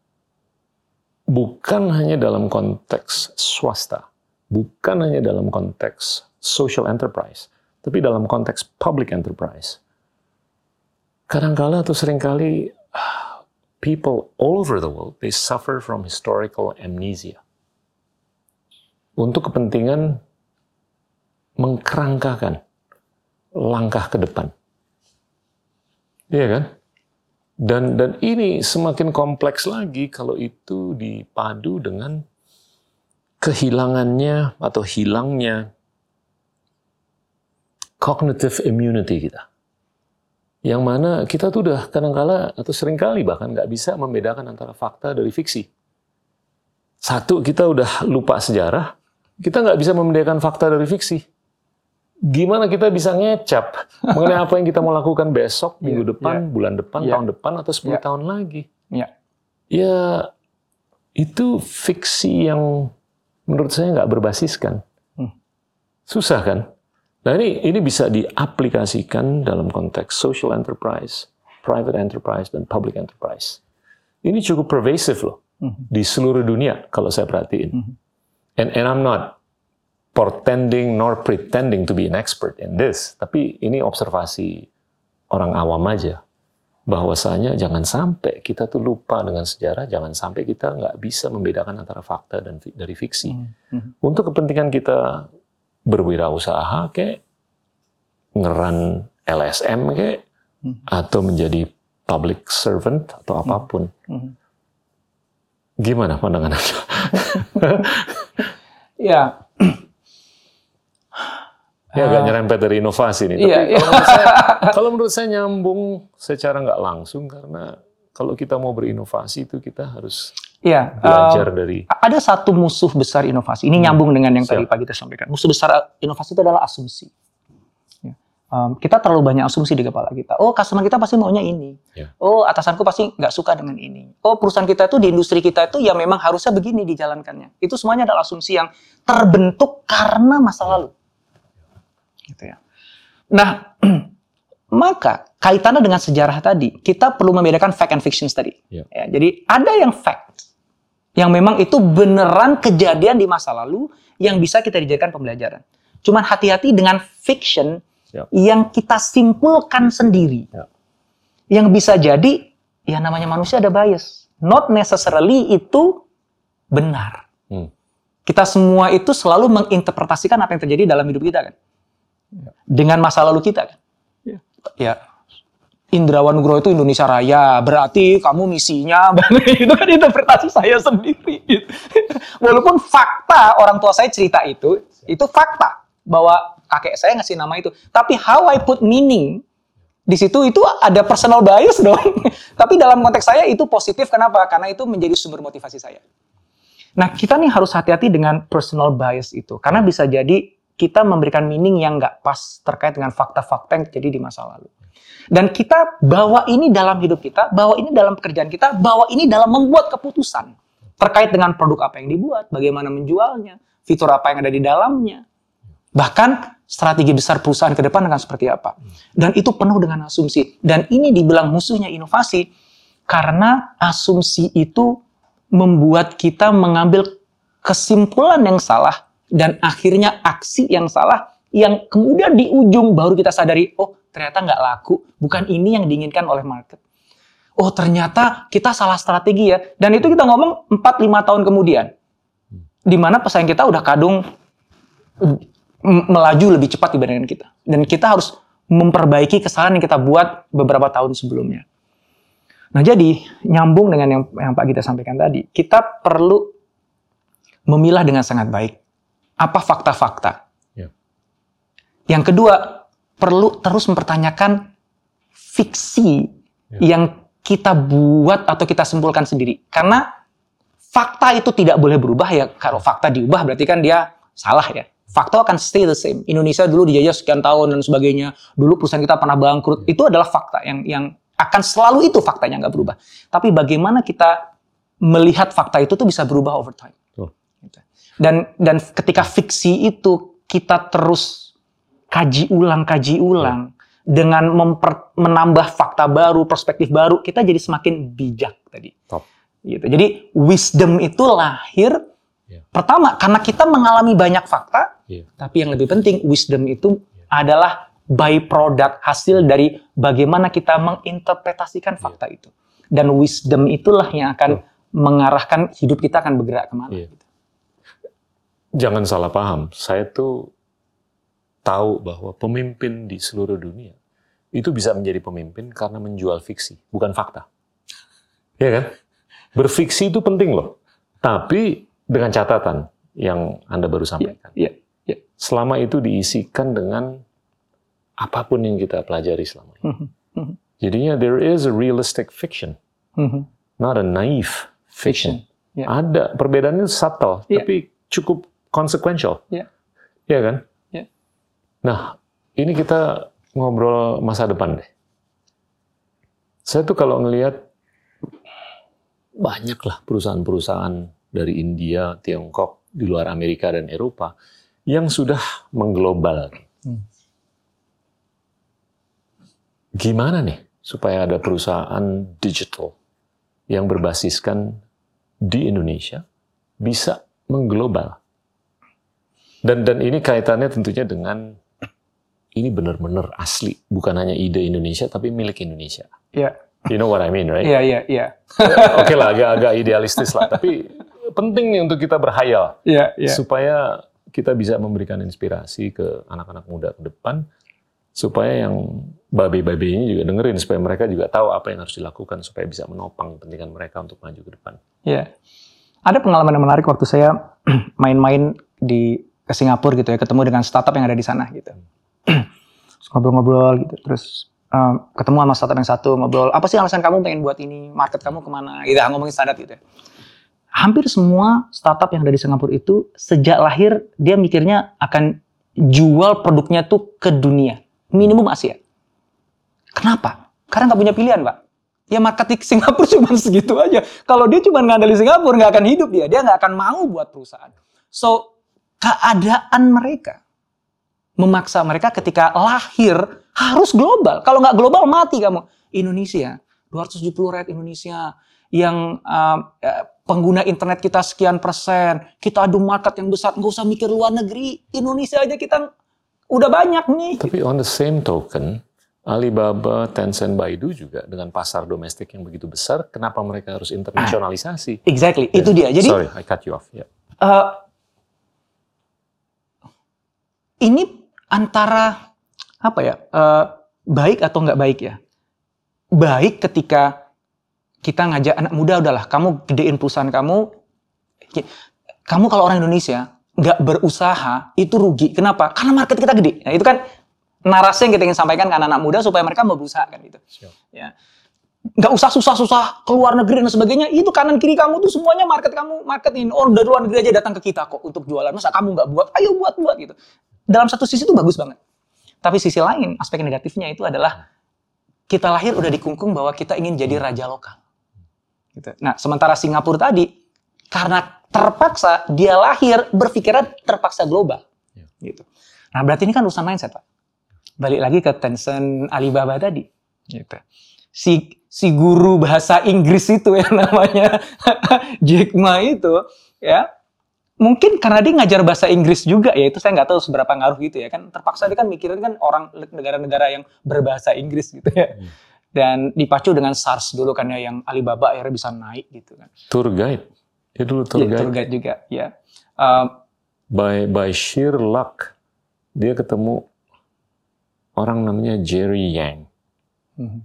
bukan hanya dalam konteks swasta, bukan hanya dalam konteks social enterprise, tapi dalam konteks public enterprise. Kadangkala atau sering kali ah, people all over the world they suffer from historical amnesia. Untuk kepentingan mengkerangkakan langkah ke depan. Iya kan? Dan dan ini semakin kompleks lagi kalau itu dipadu dengan kehilangannya atau hilangnya cognitive immunity kita. Yang mana kita tuh udah kadangkala atau sering kali bahkan nggak bisa membedakan antara fakta dari fiksi. Satu, kita udah lupa sejarah, kita nggak bisa membedakan fakta dari fiksi. Gimana kita bisa ngecap mengenai apa yang kita mau lakukan besok, minggu Iya, depan, bulan depan, Iya. tahun depan, atau 10 Iya. tahun lagi? Iya. Ya, itu fiksi yang menurut saya nggak berbasiskan. Hmm. Susah kan? Nah ini ini bisa diaplikasikan dalam konteks social enterprise, private enterprise, dan public enterprise. Ini cukup pervasive loh Mhm. di seluruh dunia kalau saya perhatiin. Mhm. And and I'm not portending nor pretending to be an expert in this, tapi ini observasi orang awam aja bahwasanya jangan sampai kita tuh lupa dengan sejarah, jangan sampai kita nggak bisa membedakan antara fakta dan dari fiksi. Mhm. Untuk kepentingan kita berwirausaha kayak ngeran LSM kayak Hmm. atau menjadi public servant atau apa pun. Gimana pandangan Anda? Ya, Ya agak nyerempet dari inovasi nih. Tapi Iya, iya. kalau, menurut saya, kalau menurut saya nyambung secara nggak langsung karena kalau kita mau berinovasi itu kita harus ya. belajar um, dari ada satu musuh besar inovasi. Ini nyambung dengan yang tadi Hmm. Siap. pagi kita sampaikan. Musuh besar inovasi itu adalah asumsi. Ya. um, kita terlalu banyak asumsi di kepala kita. Oh, customer kita pasti maunya ini. Ya. Oh, atasanku pasti nggak suka dengan ini. Oh, perusahaan kita itu di industri kita itu ya memang harusnya begini dijalankannya. Itu semuanya adalah asumsi yang terbentuk karena masa lalu. Gitu ya. Nah, maka kaitannya dengan sejarah tadi, kita perlu membedakan fact and fiction tadi. Ya. Ya, jadi ada yang fact, yang memang itu beneran kejadian di masa lalu yang bisa kita dijadikan pembelajaran. Cuman hati-hati dengan fiction Ya. yang kita simpulkan sendiri. Ya. Yang bisa jadi, ya namanya manusia ada bias. Not necessarily itu benar. Hmm. Kita semua itu selalu menginterpretasikan apa yang terjadi dalam hidup kita kan. Dengan masa lalu kita kan. Ya. Indrawan Nugroho itu Indonesia Raya, berarti kamu misinya itu kan interpretasi saya sendiri. gitu. Walaupun fakta orang tua saya cerita itu, itu fakta bahwa kakek saya ngasih nama itu. Tapi how I put meaning di situ itu ada personal bias dong. Tapi dalam konteks saya itu positif kenapa? Karena itu menjadi sumber motivasi saya. Nah kita nih harus hati-hati dengan personal bias itu karena bisa jadi kita memberikan meaning yang nggak pas terkait dengan fakta-fakta yang terjadi di masa lalu. Dan kita bawa ini dalam hidup kita, bawa ini dalam pekerjaan kita, bawa ini dalam membuat keputusan terkait dengan produk apa yang dibuat, bagaimana menjualnya, fitur apa yang ada di dalamnya, bahkan strategi besar perusahaan ke depan akan seperti apa. Dan itu penuh dengan asumsi. Dan ini dibilang musuhnya inovasi karena asumsi itu membuat kita mengambil kesimpulan yang salah dan akhirnya aksi yang salah yang kemudian di ujung baru kita sadari, oh ternyata nggak laku, bukan ini yang diinginkan oleh market. Oh ternyata kita salah strategi ya. Dan itu kita ngomong 4-5 tahun kemudian. Di mana pesaing kita udah kadung melaju lebih cepat dibandingkan kita. Dan kita harus memperbaiki kesalahan yang kita buat beberapa tahun sebelumnya. Nah jadi nyambung dengan yang, yang Pak Gita sampaikan tadi, kita perlu memilah dengan sangat baik apa fakta-fakta. Ya. Yang kedua, perlu terus mempertanyakan fiksi Ya. yang kita buat atau kita simpulkan sendiri. Karena fakta itu tidak boleh berubah ya. Kalau fakta diubah berarti kan dia salah ya. Fakta akan stay the same. Indonesia dulu dijajah sekian tahun dan sebagainya. Dulu perusahaan kita pernah bangkrut. Itu adalah fakta yang yang akan selalu itu faktanya nggak berubah. Tapi bagaimana kita melihat fakta itu tuh bisa berubah over time. Dan dan ketika fiksi itu kita terus kaji ulang, kaji ulang dengan memper- menambah fakta baru, perspektif baru, kita jadi semakin bijak tadi. Top. Gitu. Jadi wisdom itu lahir Ya. pertama karena kita mengalami banyak fakta, Iya. tapi yang lebih penting wisdom itu Ya. adalah by product hasil dari bagaimana kita menginterpretasikan fakta itu. Dan wisdom itulah yang akan Betul. mengarahkan hidup kita akan bergerak ke mana. Iya. gitu. Jangan salah paham, saya tuh tahu bahwa pemimpin di seluruh dunia itu bisa menjadi pemimpin karena menjual fiksi, bukan fakta. Iya kan? Berfiksi itu penting loh. Tapi dengan catatan yang Anda baru sampaikan. Iya, iya. Selama itu diisikan dengan apa pun yang kita pelajari selama ini. Mhm, mhm, Jadinya there is a realistic fiction, mhm. not a naive fiction. Iya. Ada perbedaannya subtle, Iya. tapi cukup consequential. Iya. Iya kan? Iya. Nah, ini kita ngobrol masa depan deh. Saya tuh kalau ngelihat banyaklah perusahaan-perusahaan dari India, Tiongkok, di luar Amerika dan Eropa yang sudah mengglobal. Hmm. Gimana nih supaya ada perusahaan digital yang berbasiskan di Indonesia bisa mengglobal? Dan dan ini kaitannya tentunya dengan ini benar-benar asli, bukan hanya ide Indonesia tapi milik Indonesia. Iya, You know what I mean, right? iya, iya, iya. Oke lah, agak-agak idealistis lah, tapi penting nih untuk kita berhayal Iya, iya. supaya kita bisa memberikan inspirasi ke anak-anak muda ke depan supaya yang babe-babe ini juga dengerin supaya mereka juga tahu apa yang harus dilakukan supaya bisa menopang kepentingan mereka untuk maju ke depan. Iya. Ada pengalaman yang menarik waktu saya main-main di ke Singapura gitu ya, ketemu dengan startup yang ada di sana gitu. Ngobrol-ngobrol gitu, terus um, ketemu sama startup yang satu ngobrol, apa sih alasan kamu pengen buat ini, market kamu ke mana, gitu, ngomongin startup gitu. ya. Hampir semua startup yang ada di Singapura itu sejak lahir dia mikirnya akan jual produknya tuh ke dunia, minimum Asia. Kenapa? Karena nggak punya pilihan, Pak. Ya market di Singapura cuma segitu aja. Kalau dia cuma ngandalin Singapura, nggak akan hidup dia. Dia nggak akan mau buat perusahaan. So, keadaan mereka memaksa mereka ketika lahir harus global. Kalau nggak global, mati kamu. Indonesia, 270 rakyat Indonesia yang uh, pengguna internet kita sekian persen, kita adu market yang besar, nggak usah mikir luar negeri, Indonesia aja kita udah banyak nih. Tapi on the same token, Alibaba, Tencent, Baidu juga dengan pasar domestik yang begitu besar, kenapa mereka harus internasionalisasi? Exactly, itu dia. Jadi Sorry, I cut you off. Yeah. uh, ini antara apa ya uh, baik atau nggak baik ya? Baik ketika kita ngajak anak muda udahlah, kamu gedein perusahaan kamu. Kamu kalau orang Indonesia nggak berusaha itu rugi. Kenapa? Karena market kita gede. Nah, itu kan narasi yang kita ingin sampaikan ke anak-anak muda supaya mereka mau berusaha kan gitu. Ya. Nggak usah susah-susah keluar negeri dan sebagainya. Itu kanan kiri kamu tuh semuanya market kamu marketin. Oh dari luar negeri aja datang ke kita kok untuk jualan. Masa kamu nggak buat? Ayo buat buat gitu. Dalam satu sisi itu bagus banget. Tapi sisi lain aspek negatifnya itu adalah kita lahir udah dikungkung bahwa kita ingin jadi raja lokal. Gitu. Nah sementara Singapura tadi karena terpaksa dia lahir berpikiran terpaksa global. Ya. Gitu. Nah berarti ini kan urusan mindset pak. Balik lagi ke Tencent Alibaba tadi. Gitu. Si si guru bahasa Inggris itu ya namanya Jack Ma itu ya mungkin karena dia ngajar bahasa Inggris juga ya itu saya nggak tahu seberapa ngaruh gitu ya kan terpaksa dia kan mikirin kan orang negara-negara yang berbahasa Inggris gitu ya Hmm. dan dipacu dengan SARS dulu kan ya yang Alibaba akhirnya bisa naik gitu kan Tour guide. Dia dulu tour Iya, guide. tour guide juga ya Um, By, by sheer luck, dia ketemu orang namanya Jerry Yang mhm.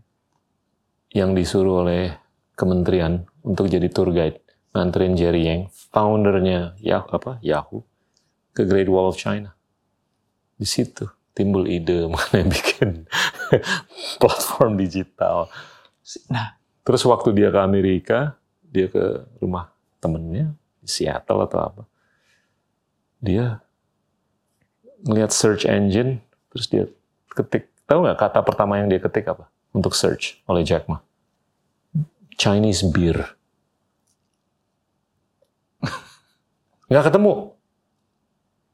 yang disuruh oleh kementerian untuk jadi tour guide. Nganterin Jerry Yang, foundernya Yahoo, apa, Yahoo ke Great Wall of China. Di situ timbul ide mengenai bikin platform digital. nah Terus waktu dia ke Amerika, dia ke rumah temennya di Seattle atau apa, dia ngeliat search engine, terus dia ketik, tahu nggak kata pertama yang dia ketik apa untuk search oleh Jack Ma? Chinese beer. Nggak ketemu.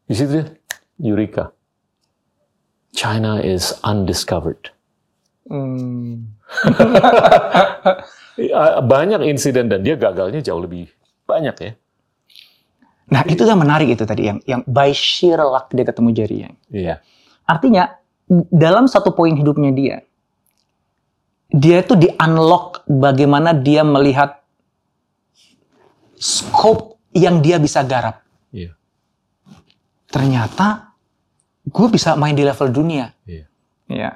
Di situ dia, Eureka. China is undiscovered. hmm, Ya, Banyak insiden dan dia gagalnya jauh lebih banyak ya. nah itu yang menarik itu tadi yang yang by sheer luck dia ketemu Jerry Yang Iya. Artinya dalam satu poin hidupnya dia, dia itu di unlock bagaimana dia melihat scope yang dia bisa garap. Iya. Ternyata gue bisa main di level dunia. Iya. Ya.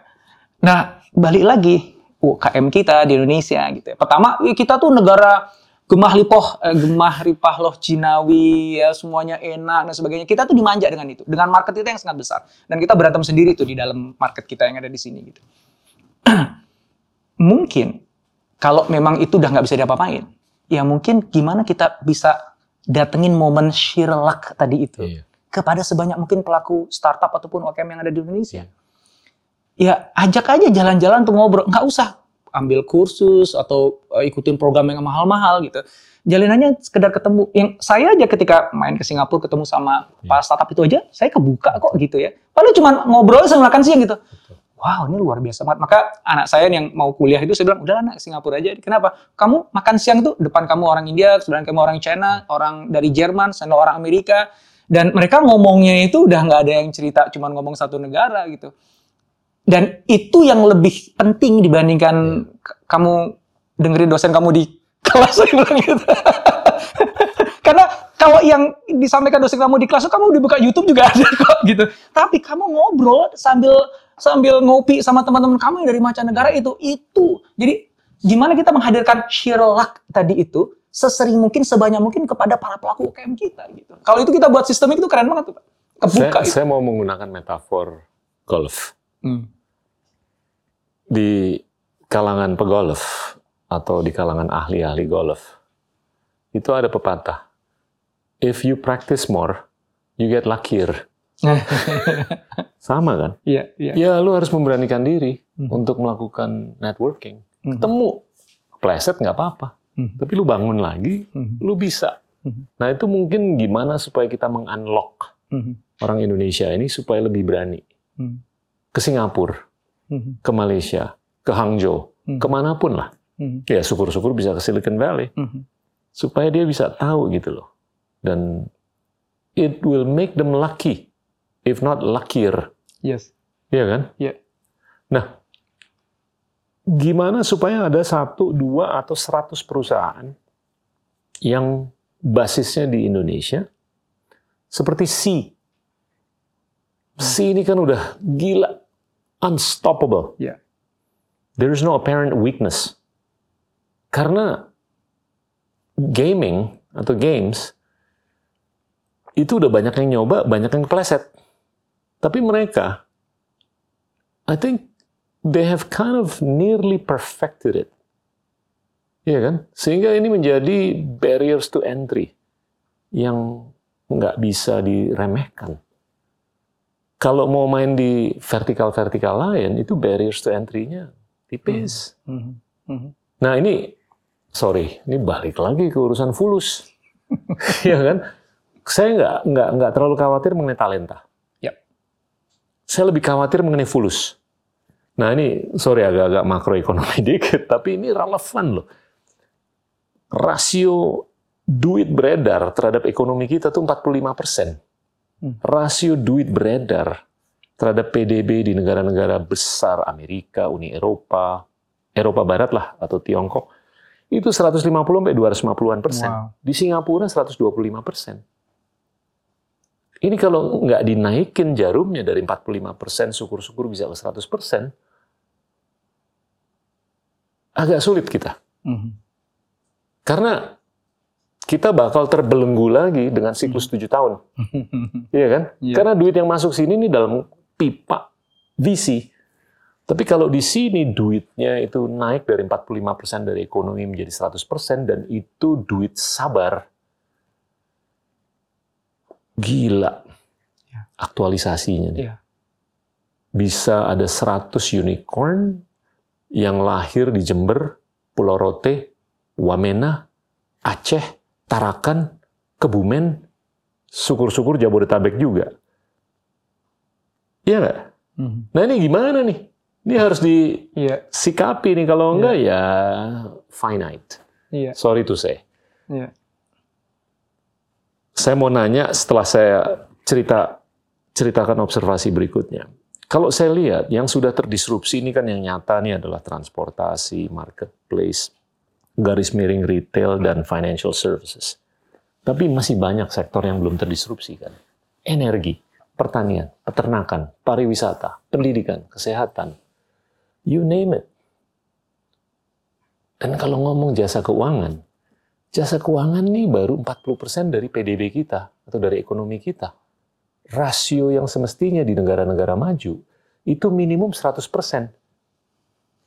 Nah balik lagi UKM kita di Indonesia gitu. ya. Pertama kita tuh negara gemah lipoh, eh, gemah ripah loh Cinawi, ya semuanya enak dan sebagainya. Kita tuh dimanja dengan itu, dengan market kita yang sangat besar. Dan kita berantem sendiri tuh di dalam market kita yang ada di sini gitu. mungkin kalau memang itu udah nggak bisa diapa-apain, ya mungkin gimana kita bisa datengin momen sheer luck tadi itu Iya. kepada sebanyak mungkin pelaku startup ataupun UKM yang ada di Indonesia. Iya. Ya ajak aja jalan-jalan untuk ngobrol, nggak usah ambil kursus atau eh, ikutin program yang mahal-mahal gitu. Jalinannya sekedar ketemu. Yang saya aja ketika main ke Singapura ketemu sama Iya. para startup itu aja, saya kebuka kok gitu ya. Paling cuma ngobrol sama makan siang gitu. Wow, ini luar biasa banget. Maka anak saya yang mau kuliah itu saya bilang, udah anak Singapura aja. Kenapa? Kamu makan siang tuh depan kamu orang India, sebelah kamu orang China, orang dari Jerman, sana orang Amerika. Dan mereka ngomongnya itu udah nggak ada yang cerita, cuma ngomong satu negara gitu. Dan itu yang lebih penting dibandingkan k- kamu dengerin dosen kamu di kelas gitu. Karena kalau yang disampaikan dosen kamu di kelas, kamu dibuka YouTube juga ada kok gitu. Tapi kamu ngobrol sambil sambil ngopi sama teman-teman kamu yang dari mancanegara itu itu. Jadi gimana kita menghadirkan sheer luck tadi itu sesering mungkin sebanyak mungkin kepada para pelaku UKM kita gitu. Kalau itu kita buat sistem itu keren banget tuh, Pak. Kebuka Saya, itu. saya mau menggunakan metafor golf. Hmm. Di kalangan pegolf atau di kalangan ahli-ahli golf, itu ada pepatah. If you practice more, you get luckier. Sama kan? Iya, iya. Ya lu harus memberanikan diri Hmm. untuk melakukan networking. Mhm. Ketemu, pleset nggak apa-apa. Mhm. Tapi lu bangun lagi, Mhm. lu bisa. Mhm. Nah itu mungkin gimana supaya kita mengunlock Mhm. orang Indonesia ini supaya lebih berani. Mhm. Ke Singapura, Mhm. ke Malaysia, ke Hangzhou, Mhm. ke mana pun lah. Mhm. Ya syukur-syukur bisa ke Silicon Valley. Mhm. Supaya dia bisa tahu gitu loh. Dan it will make them lucky, if not luckier. Yes. Iya kan? Iya. Nah, gimana supaya ada satu, dua, atau seratus perusahaan yang basisnya di Indonesia, seperti C. C ini kan udah gila, unstoppable. Iya. There is no apparent weakness. Karena gaming atau games itu udah banyak yang nyoba, banyak yang kepleset. Tapi mereka, I think they have kind of nearly perfected it. Iya kan? Sehingga ini menjadi barriers to entry yang nggak bisa diremehkan. Kalau mau main di vertikal-vertikal lain, itu barriers to entry-nya tipis. Mhm. Mhm. Nah ini, sorry, ini balik lagi ke urusan fulus. Iya kan? Saya nggak nggak nggak terlalu khawatir mengenai talenta. Saya lebih khawatir mengenai fulus. Nah ini, sorry agak-agak makroekonomi dikit, tapi ini relevan loh. Rasio duit beredar terhadap ekonomi kita tuh 45 persen. Hmm. Rasio duit beredar terhadap PDB di negara-negara besar Amerika, Uni Eropa, Eropa Barat lah atau Tiongkok itu 150 sampai 250-an persen. Wow. Di Singapura 125 persen. Ini kalau nggak dinaikin jarumnya dari 45 persen, syukur-syukur bisa ke 100 persen, agak sulit kita. Mhm. Karena kita bakal terbelenggu lagi dengan siklus 7 tahun. Iya kan? Iya. Karena duit yang masuk sini ini dalam pipa VC. Tapi kalau di sini duitnya itu naik dari 45% dari ekonomi menjadi 100% dan itu duit sabar. Gila. Ya. Aktualisasinya nih. Iya. Bisa ada 100 unicorn yang lahir di Jember, Pulau Rote, Wamena, Aceh, Tarakan, Kebumen, syukur-syukur Jabodetabek juga. Iya nggak? Mhm. Nah ini gimana nih? Ini harus Iya, disikapi nih. Kalau enggak ya finite. iya, Sorry to say. iya. Saya mau nanya setelah saya cerita ceritakan observasi berikutnya. Kalau saya lihat yang sudah terdisrupsi ini kan yang nyata nih adalah transportasi, marketplace, garis miring retail dan financial services. Tapi masih banyak sektor yang belum terdisrupsi kan. Energi, pertanian, peternakan, pariwisata, pendidikan, kesehatan, you name it. Dan kalau ngomong jasa keuangan, jasa keuangan nih baru 40% dari PDB kita atau dari ekonomi kita. Rasio yang semestinya di negara-negara maju itu minimum 100%.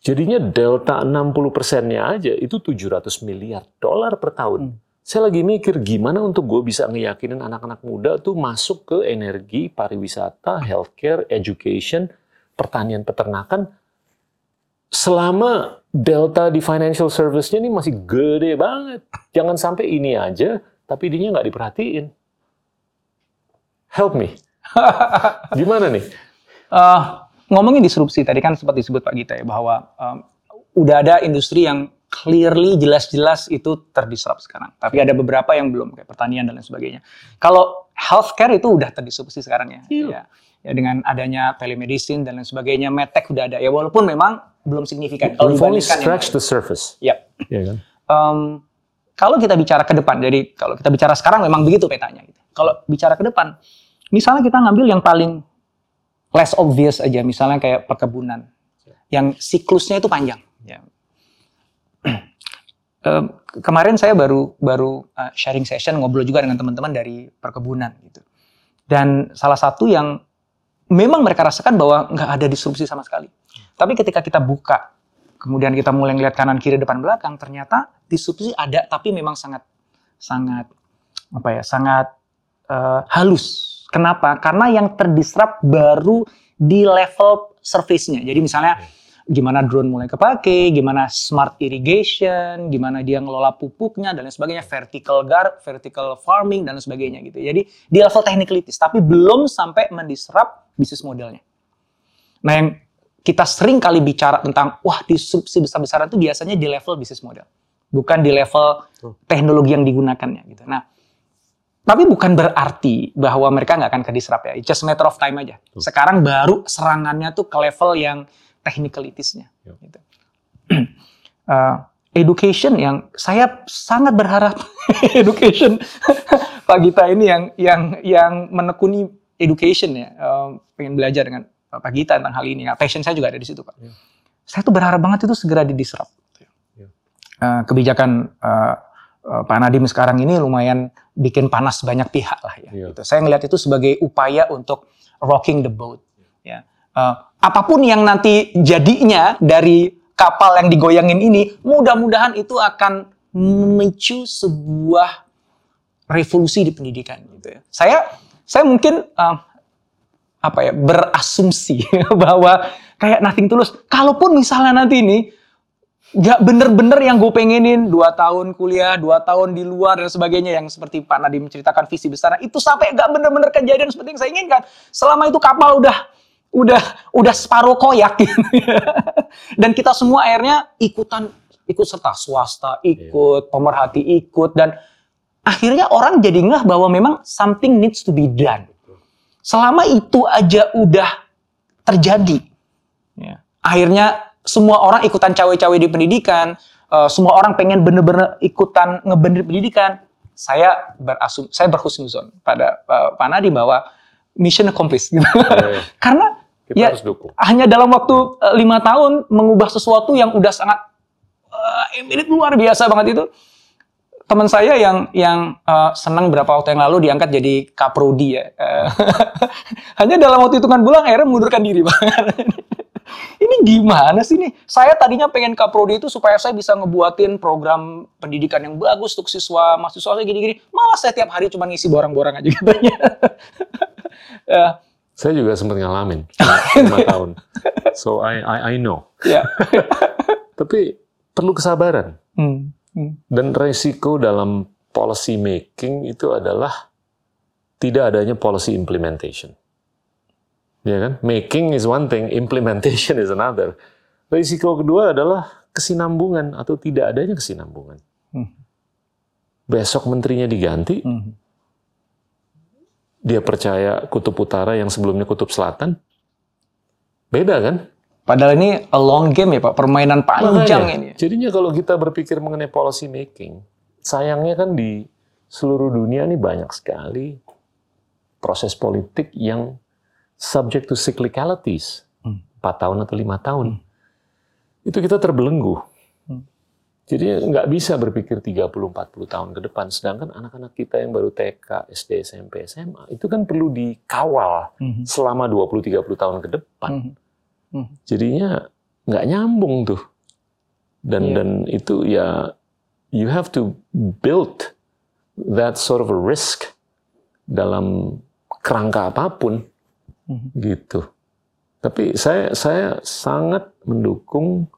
Jadinya delta 60%-nya aja itu 700 miliar dolar per tahun. Hmm. Saya lagi mikir gimana untuk gue bisa ngeyakinin anak-anak muda tuh masuk ke energi, pariwisata, healthcare, education, pertanian, peternakan. Selama delta di financial service-nya ini masih gede banget. Jangan sampai ini aja, tapi dia nggak diperhatiin. Help me. Gimana nih? Eh, ngomongin disrupsi tadi kan sempat disebut Pak Gita ya bahwa em, udah ada industri yang clearly jelas-jelas itu terdisrupt sekarang. Tapi ada beberapa yang belum kayak pertanian dan lain sebagainya. Kalau healthcare itu udah terdisrupsi sekarang ya. Iya. Ya, ya dengan adanya telemedicine dan lain sebagainya, medtech udah ada ya walaupun memang belum signifikan kalau We've only scratched the surface. Yap. Ya kan? Em, kalau kita bicara ke depan, jadi kalau kita bicara sekarang memang begitu petanya. Gitu. Kalau bicara ke depan, misalnya kita ngambil yang paling less obvious aja, misalnya kayak perkebunan, yang siklusnya itu panjang. Em, kemarin saya baru baru uh, sharing session ngobrol juga dengan teman-teman dari perkebunan gitu. Dan salah satu yang memang mereka rasakan bahwa nggak ada disrupsi sama sekali. Tapi ketika kita buka, kemudian kita mulai ngeliat kanan kiri depan belakang, ternyata disrupsi ada, tapi memang sangat sangat apa ya, sangat eh, halus Kenapa? Karena yang terdisrupt baru di level surface-nya. Jadi misalnya gimana drone mulai kepake, gimana smart irrigation, gimana dia ngelola pupuknya dan lain sebagainya, vertical gar, vertical farming dan lain sebagainya gitu. Jadi di level technicalities, tapi belum sampai mendisrupt bisnis modelnya. Nah yang kita sering kali bicara tentang wah disrupsi besar-besaran itu biasanya di level bisnis model, bukan di level teknologi yang digunakannya gitu. Nah tapi bukan berarti bahwa mereka nggak akan ke disrupt ya. It's just a matter of time aja. Sekarang baru serangannya tuh ke level yang technicalitiesnya. Yep. Gitu. Uh, education yang saya sangat berharap education Pak Gita ini yang yang yang menekuni education ya, uh, pengen belajar dengan Pak Gita tentang hal ini. Nah, passion saya juga ada di situ Pak. Yeah. Saya tuh berharap banget itu segera didisrupt. Yeah. Uh, kebijakan uh, uh, Pak Nadiem sekarang ini lumayan bikin panas banyak pihak lah ya. Yeah. Gitu. Saya ngelihat itu sebagai upaya untuk rocking the boat. Ya. Uh, apa pun yang nanti jadinya dari kapal yang digoyangin ini, mudah-mudahan itu akan memicu sebuah revolusi di pendidikan gitu ya. Saya saya mungkin uh, apa ya berasumsi bahwa kayak nothing tulus. Kalaupun misalnya nanti ini nggak bener-bener yang gue pengenin dua tahun kuliah, dua tahun di luar dan sebagainya yang seperti Pak Nadiem menceritakan visi besar itu sampai nggak bener-bener kejadian seperti yang saya inginkan. Selama itu kapal udah udah udah separuh koyak gitu. dan kita semua akhirnya ikutan ikut serta swasta ikut pemerhati ikut dan akhirnya orang jadi ngeh bahwa memang something needs to be done selama itu aja udah terjadi ya. akhirnya semua orang ikutan cawe-cawe di pendidikan uh, semua orang pengen bener-bener ikutan ngebener pendidikan saya berasum saya berhusnuzon pada uh, Pak Nadiem bahwa mission accomplished gitu. Yeah. karena Kita ya harus dukung. hanya dalam waktu eh, lima tahun mengubah sesuatu yang udah sangat uh, luar biasa banget itu teman saya yang yang uh, senang berapa waktu yang lalu diangkat jadi kaprodi ya Eh, hanya dalam waktu hitungan bulan akhirnya mengundurkan diri Bang. ini gimana sih nih saya tadinya pengen kaprodi itu supaya saya bisa ngebuatin program pendidikan yang bagus untuk siswa mahasiswa saya gini-gini malah saya tiap hari cuma ngisi borang-borang aja katanya Ya, Saya juga sempat ngalamin lima tahun. So I I, I know. ya Tapi perlu kesabaran hmm. Dan resiko dalam policy making itu adalah tidak adanya policy implementation. Ya kan? Making is one thing, implementation is another. Risiko kedua adalah kesinambungan atau tidak adanya kesinambungan. Hmm. Besok menterinya diganti, Hmm. dia percaya kutub utara yang sebelumnya kutub selatan. Beda kan? Padahal ini a long game ya Pak, permainan panjang Makanya, ini. Jadinya kalau kita berpikir mengenai policy making, sayangnya kan di seluruh dunia ini banyak sekali proses politik yang subject to cyclicalities. Hmm. 4 tahun atau lima tahun. Itu kita terbelenggu. Hmm. Jadi nggak bisa berpikir 30-40 tahun ke depan. Sedangkan anak-anak kita yang baru TK, SD, SMP, SMA, itu kan perlu dikawal Mhm. selama 20-30 tahun ke depan Mhm. Mhm. jadinya nggak nyambung tuh dan Iya. dan itu ya you have to build that sort of a risk dalam kerangka apa pun Mhm. gitu tapi saya saya sangat mendukung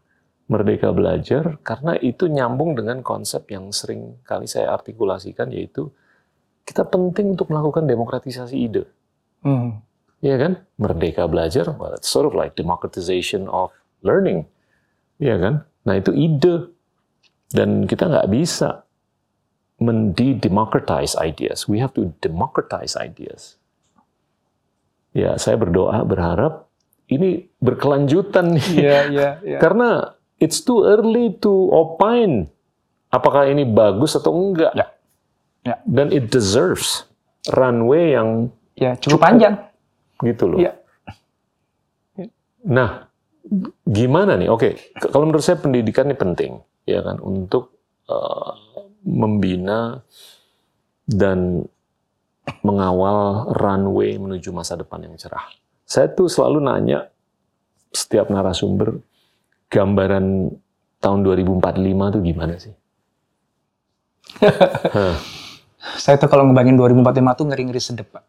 Merdeka Belajar karena itu nyambung dengan konsep yang sering kali saya artikulasikan yaitu kita penting untuk melakukan demokratisasi ide Mhm. Iya kan? Merdeka belajar, well, it's sort of like democratization of learning. Iya kan? Nah itu ide. Dan kita nggak bisa mendemocratize ideas. We have to democratize ideas. Ya, saya berdoa, berharap ini berkelanjutan nih. Iya, iya, iya. Karena it's too early to opine apakah ini bagus atau enggak. Ya. Ya. Dan it deserves runway yang Ya, cukup panjang. Gitu loh. Iya. Nah, gimana nih? Oke, k- kalau menurut saya pendidikan ini penting, ya kan, untuk eh, membina dan mengawal runway menuju masa depan yang cerah. Saya tuh selalu nanya setiap narasumber gambaran tahun 2045 tuh gimana sih? Saya tuh kalau ngebayangin 2045 tuh ngeri-ngeri sedep, Pak.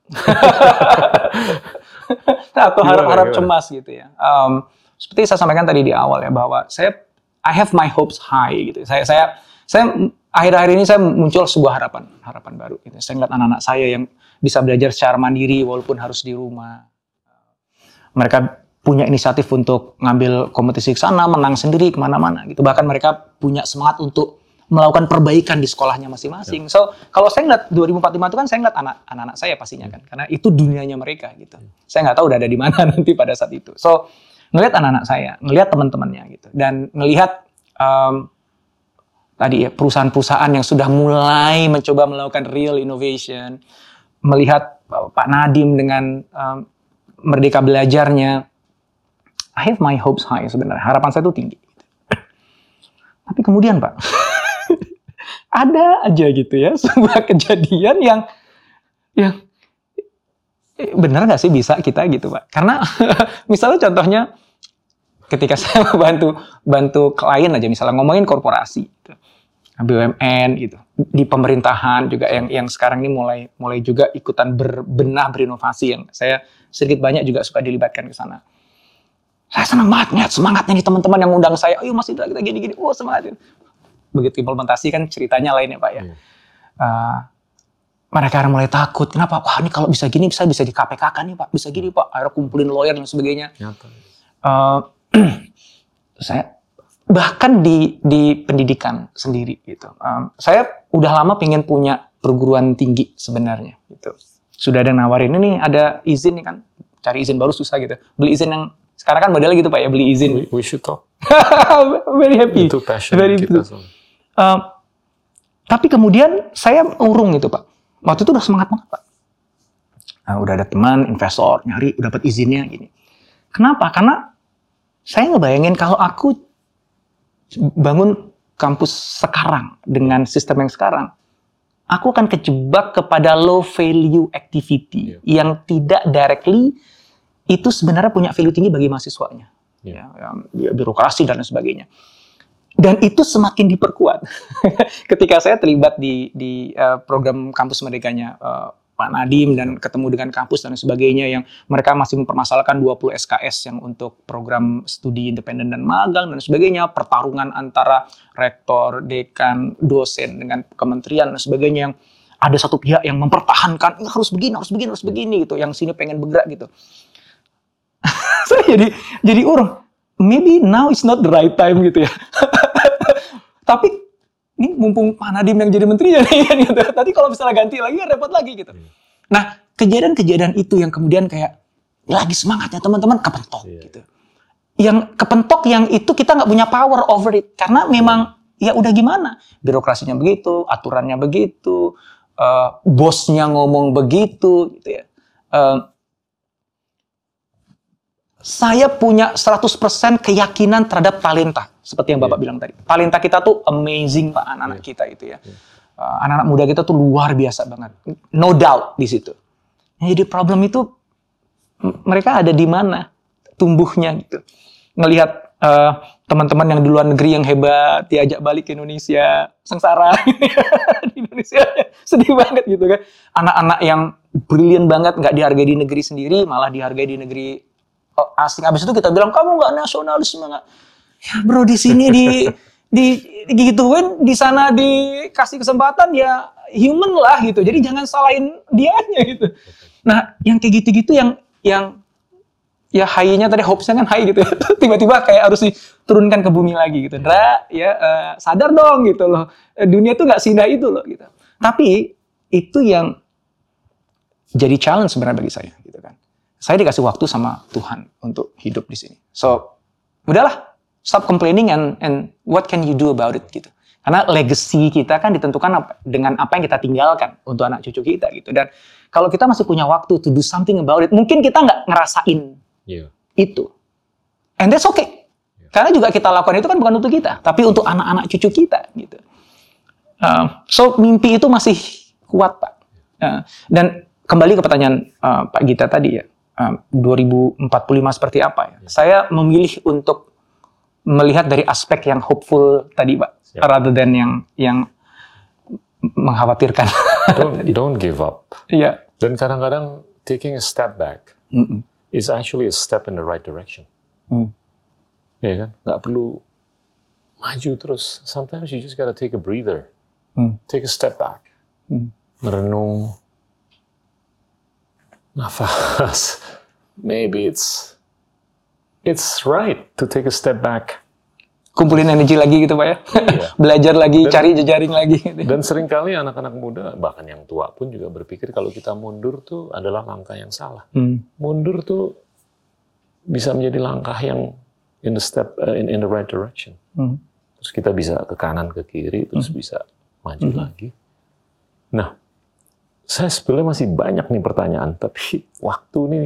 Atau harap-harap cemas gitu ya. Um, seperti saya sampaikan tadi di awal ya bahwa saya I have my hopes high gitu. Saya saya saya akhir-akhir ini saya muncul sebuah harapan, harapan baru gitu. Saya ngeliat anak-anak saya yang bisa belajar secara mandiri walaupun harus di rumah. Mereka punya inisiatif untuk ngambil kompetisi ke sana, menang sendiri ke mana-mana gitu. Bahkan mereka punya semangat untuk melakukan perbaikan di sekolahnya masing-masing. So kalau saya ngeliat 2045 itu kan saya ngeliat anak- anak-anak saya pastinya kan, karena itu dunianya mereka gitu. Saya nggak tahu udah ada di mana nanti pada saat itu. So ngelihat anak-anak saya, ngelihat teman-temannya gitu, dan ngelihat um, tadi ya perusahaan-perusahaan yang sudah mulai mencoba melakukan real innovation, melihat uh, Pak Nadim dengan um, merdeka belajarnya, I have my hopes high sebenarnya. Harapan saya itu tinggi. Tapi kemudian Pak, ada aja gitu ya sebuah kejadian yang yang eh, benar nggak sih bisa kita gitu Pak? Karena misalnya contohnya ketika saya bantu bantu klien aja misalnya ngomongin korporasi gitu. BUMN gitu di pemerintahan juga yang yang sekarang ini mulai mulai juga ikutan berbenah berinovasi yang saya sedikit banyak juga suka dilibatkan ke sana. Saya senang banget semangatnya nih teman-teman yang undang saya. Ayo Mas Indra kita gini-gini. Oh semangat. Begitu implementasi kan ceritanya lain ya Pak ya. Iya. Uh, mereka mulai takut. Kenapa? Wah ini kalau bisa gini bisa bisa di KPK kan nih Pak. Bisa gini Pak. Akhirnya kumpulin lawyer dan sebagainya. Nyata. Eh, saya bahkan di di pendidikan sendiri gitu. Um, saya udah lama pengen punya perguruan tinggi sebenarnya gitu. Sudah ada yang nawarin ini ada izin nih kan. Cari izin baru susah gitu. Beli izin yang sekarang kan modelnya gitu Pak ya, beli izin. We, we should talk. Very happy. Itu passion Very kita. semua. Uh, tapi kemudian saya urung gitu Pak. Waktu itu udah semangat banget Pak. Nah, udah ada teman investor nyari, udah dapat izinnya gini. Kenapa? Karena saya ngebayangin kalau aku bangun kampus sekarang dengan sistem yang sekarang, aku akan kejebak kepada low value activity Iya. yang tidak directly itu sebenarnya punya value tinggi bagi mahasiswanya. Iya. Ya, ya, birokrasi dan sebagainya. Dan itu semakin diperkuat ketika saya terlibat di di eh, program kampus merdekanya eh, Pak Nadim dan ketemu dengan kampus dan sebagainya yang mereka masih mempermasalahkan 20 SKS yang untuk program studi independen dan magang dan sebagainya, pertarungan antara rektor, dekan, dosen dengan kementerian dan sebagainya yang ada satu pihak yang mempertahankan "Ini harus begini, harus begini, harus begini gitu, yang sini pengen bergerak gitu. saya jadi jadi urung. Maybe now is not the right time gitu ya. Tapi ini mumpung Pak Nadiem yang jadi menteri ya nih kan gitu. Tadi kalau misalnya ganti lagi kan repot lagi gitu. Nah, kejadian-kejadian itu yang kemudian kayak lagi semangatnya teman-teman kepentok Iya. gitu. Yang kepentok yang itu kita nggak punya power over it karena memang ya udah gimana birokrasinya begitu, aturannya begitu, eh, bosnya ngomong begitu gitu ya. Eh, saya punya 100% keyakinan terhadap talenta seperti yang Bapak Iya. bilang tadi. Talenta kita tuh amazing Pak anak-anak Iya. kita itu ya. Uh, anak-anak muda kita tuh luar biasa banget. No doubt di situ. Jadi problem itu mereka ada di mana tumbuhnya gitu. Ngelihat uh, teman-teman yang di luar negeri yang hebat diajak balik ke Indonesia sengsara di Indonesia sedih banget gitu kan. Anak-anak yang brilian banget nggak dihargai di negeri sendiri malah dihargai di negeri asing. Abis itu kita bilang kamu nggak nasionalisme nggak. Ya bro di sini di di digituin di sana dikasih kesempatan ya human lah gitu. Jadi jangan salahin dianya gitu. Nah yang kayak gitu-gitu yang yang ya high-nya tadi hopes-nya kan high gitu ya. Tiba-tiba kayak harus diturunkan ke bumi lagi gitu. Dra, ya eh, sadar dong gitu loh. Eh, Dunia tuh nggak seindah itu loh gitu. Tapi itu yang jadi challenge sebenarnya bagi saya. Saya dikasih waktu sama Tuhan untuk hidup di sini. So, udahlah, stop complaining and and what can you do about it gitu. Karena legacy kita kan ditentukan dengan apa yang kita tinggalkan untuk anak cucu kita gitu. Dan kalau kita masih punya waktu to do something about it, mungkin kita nggak ngerasain Iya. itu. And that's okay. Karena juga kita lakukan itu kan bukan untuk kita, tapi untuk anak-anak cucu kita gitu. Uh, so mimpi itu masih kuat pak. Uh, dan kembali ke pertanyaan uh, Pak Gita tadi ya, uh, 2045 seperti apa ya? Saya memilih untuk melihat dari aspek yang hopeful tadi pak, Siap. rather than yang yang mengkhawatirkan. don't don't give up. Iya. Dan kadang-kadang taking a step back Mm-mm. is actually a step in the right direction. Hmm. Ya kan? Nggak perlu maju terus. Sometimes you just gotta take a breather. Hmm. Take a step back. Hmm. Merenung. Nafas. Maybe it's it's right to take a step back. Kumpulin energi lagi gitu Pak ya. Iya. Belajar lagi, Dan- cari jejaring lagi. gitu. Dan sering kali anak-anak muda, bahkan yang tua pun juga berpikir kalau kita mundur tuh adalah langkah yang salah. Hmm. Mundur tuh bisa menjadi langkah yang in the step uh, in, in the right direction. Hmm. Terus kita bisa ke kanan, ke kiri, terus bisa maju lagi. Nah, saya sebenarnya masih banyak nih pertanyaan, tapi waktu ini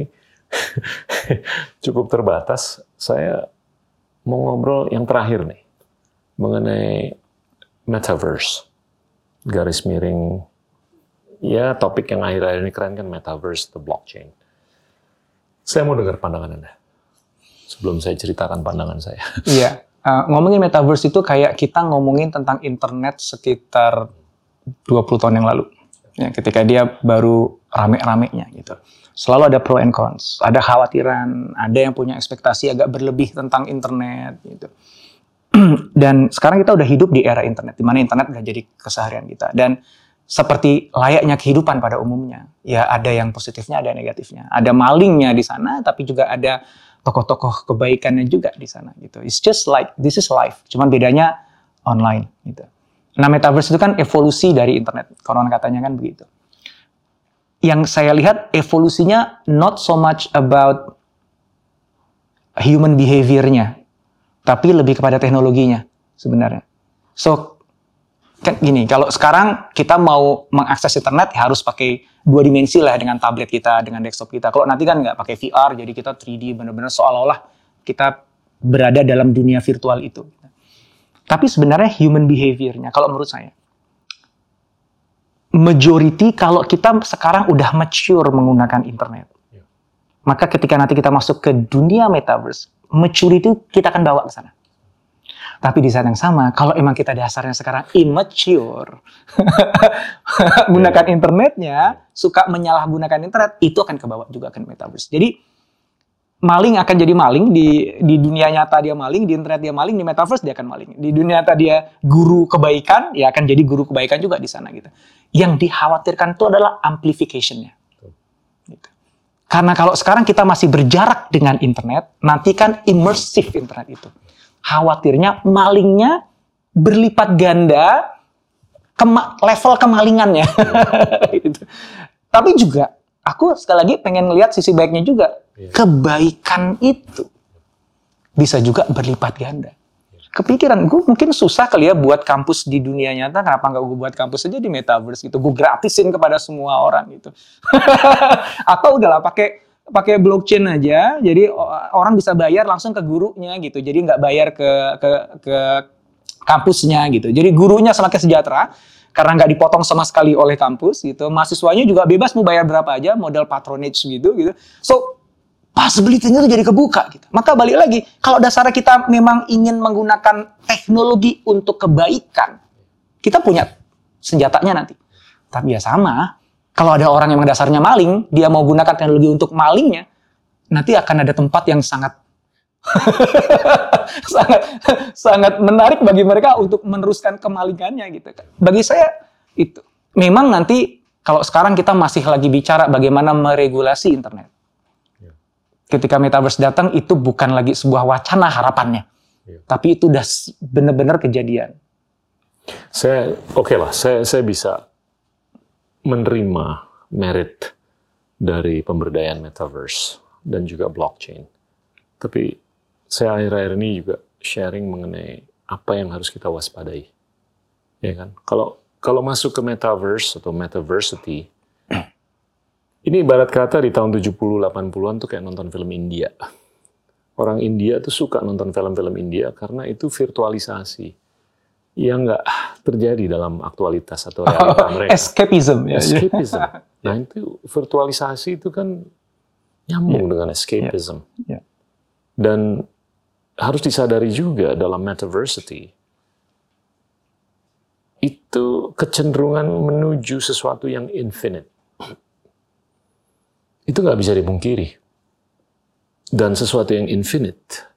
cukup terbatas. Saya mau ngobrol yang terakhir nih mengenai metaverse. Garis miring, ya topik yang akhir-akhir ini keren kan metaverse, the blockchain. Saya mau dengar pandangan Anda sebelum saya ceritakan pandangan saya. Iya. Uh, ngomongin metaverse itu kayak kita ngomongin tentang internet sekitar 20 tahun yang lalu. Ya, ketika dia baru rame-ramenya gitu. Selalu ada pro and cons, ada khawatiran, ada yang punya ekspektasi agak berlebih tentang internet gitu. Dan sekarang kita udah hidup di era internet, di mana internet udah jadi keseharian kita. Dan seperti layaknya kehidupan pada umumnya, ya ada yang positifnya, ada yang negatifnya. Ada malingnya di sana, tapi juga ada tokoh-tokoh kebaikannya juga di sana gitu. It's just like this is life, cuman bedanya online gitu. Nah, metaverse itu kan evolusi dari internet. Konon katanya kan begitu. Yang saya lihat evolusinya not so much about human behavior-nya, tapi lebih kepada teknologinya sebenarnya. So kan gini, kalau sekarang kita mau mengakses internet ya harus pakai dua dimensi lah dengan tablet kita, dengan desktop kita. Kalau nanti kan nggak pakai VR, jadi kita 3D benar-benar seolah-olah kita berada dalam dunia virtual itu. Tapi sebenarnya human behavior-nya, kalau menurut saya, majority kalau kita sekarang udah mature menggunakan internet, Ya. maka ketika nanti kita masuk ke dunia metaverse, maturity kita akan bawa ke sana. Tapi di saat yang sama, kalau emang kita dasarnya sekarang immature, gunakan internetnya, suka menyalahgunakan internet, itu akan kebawa juga ke metaverse. Jadi maling akan jadi maling di di dunia nyata dia maling, di internet dia maling, di metaverse dia akan maling. Di dunia nyata dia guru kebaikan, ya akan jadi guru kebaikan juga di sana gitu. Yang dikhawatirkan itu adalah amplification-nya. Gitu. Karena kalau sekarang kita masih berjarak dengan internet, nanti kan immersive internet itu. Khawatirnya malingnya berlipat ganda kema- level kemalingannya. Gitu. Tapi juga aku sekali lagi pengen lihat sisi baiknya juga. Iya. Kebaikan itu bisa juga berlipat ganda. Kepikiran, gue mungkin susah kali ya buat kampus di dunia nyata, kenapa nggak gue buat kampus aja di metaverse gitu, gue gratisin kepada semua orang gitu. Atau udahlah pakai pakai blockchain aja, jadi orang bisa bayar langsung ke gurunya gitu, jadi nggak bayar ke ke ke kampusnya gitu. Jadi gurunya semakin sejahtera karena nggak dipotong sama sekali oleh kampus gitu. Mahasiswanya juga bebas mau bayar berapa aja, model patronage gitu gitu. So possibility-nya tuh jadi kebuka gitu. Maka balik lagi, kalau dasarnya kita memang ingin menggunakan teknologi untuk kebaikan, kita punya senjatanya nanti. Tapi ya sama, kalau ada orang yang dasarnya maling, dia mau gunakan teknologi untuk malingnya, nanti akan ada tempat yang sangat sangat sangat menarik bagi mereka untuk meneruskan kemalingannya gitu kan. Bagi saya itu memang nanti kalau sekarang kita masih lagi bicara bagaimana meregulasi internet. Ya. Ketika metaverse datang itu bukan lagi sebuah wacana harapannya. Ya. Tapi itu udah benar-benar kejadian. Saya oke lah, saya saya bisa menerima merit dari pemberdayaan metaverse dan juga blockchain. Tapi saya akhir-akhir ini juga sharing mengenai apa yang harus kita waspadai. Ya kan? Kalau kalau masuk ke metaverse atau metaversity ini ibarat kata di tahun 70 80-an tuh kayak nonton film India. Orang India tuh suka nonton film-film India karena itu virtualisasi yang nggak terjadi dalam aktualitas atau realita mereka. Escapism ya. Escapism. Nah itu virtualisasi itu kan nyambung dengan escapism. Ya. Dan harus disadari juga dalam metaversity, itu kecenderungan menuju sesuatu yang infinite. Itu nggak bisa dipungkiri. Dan sesuatu yang infinite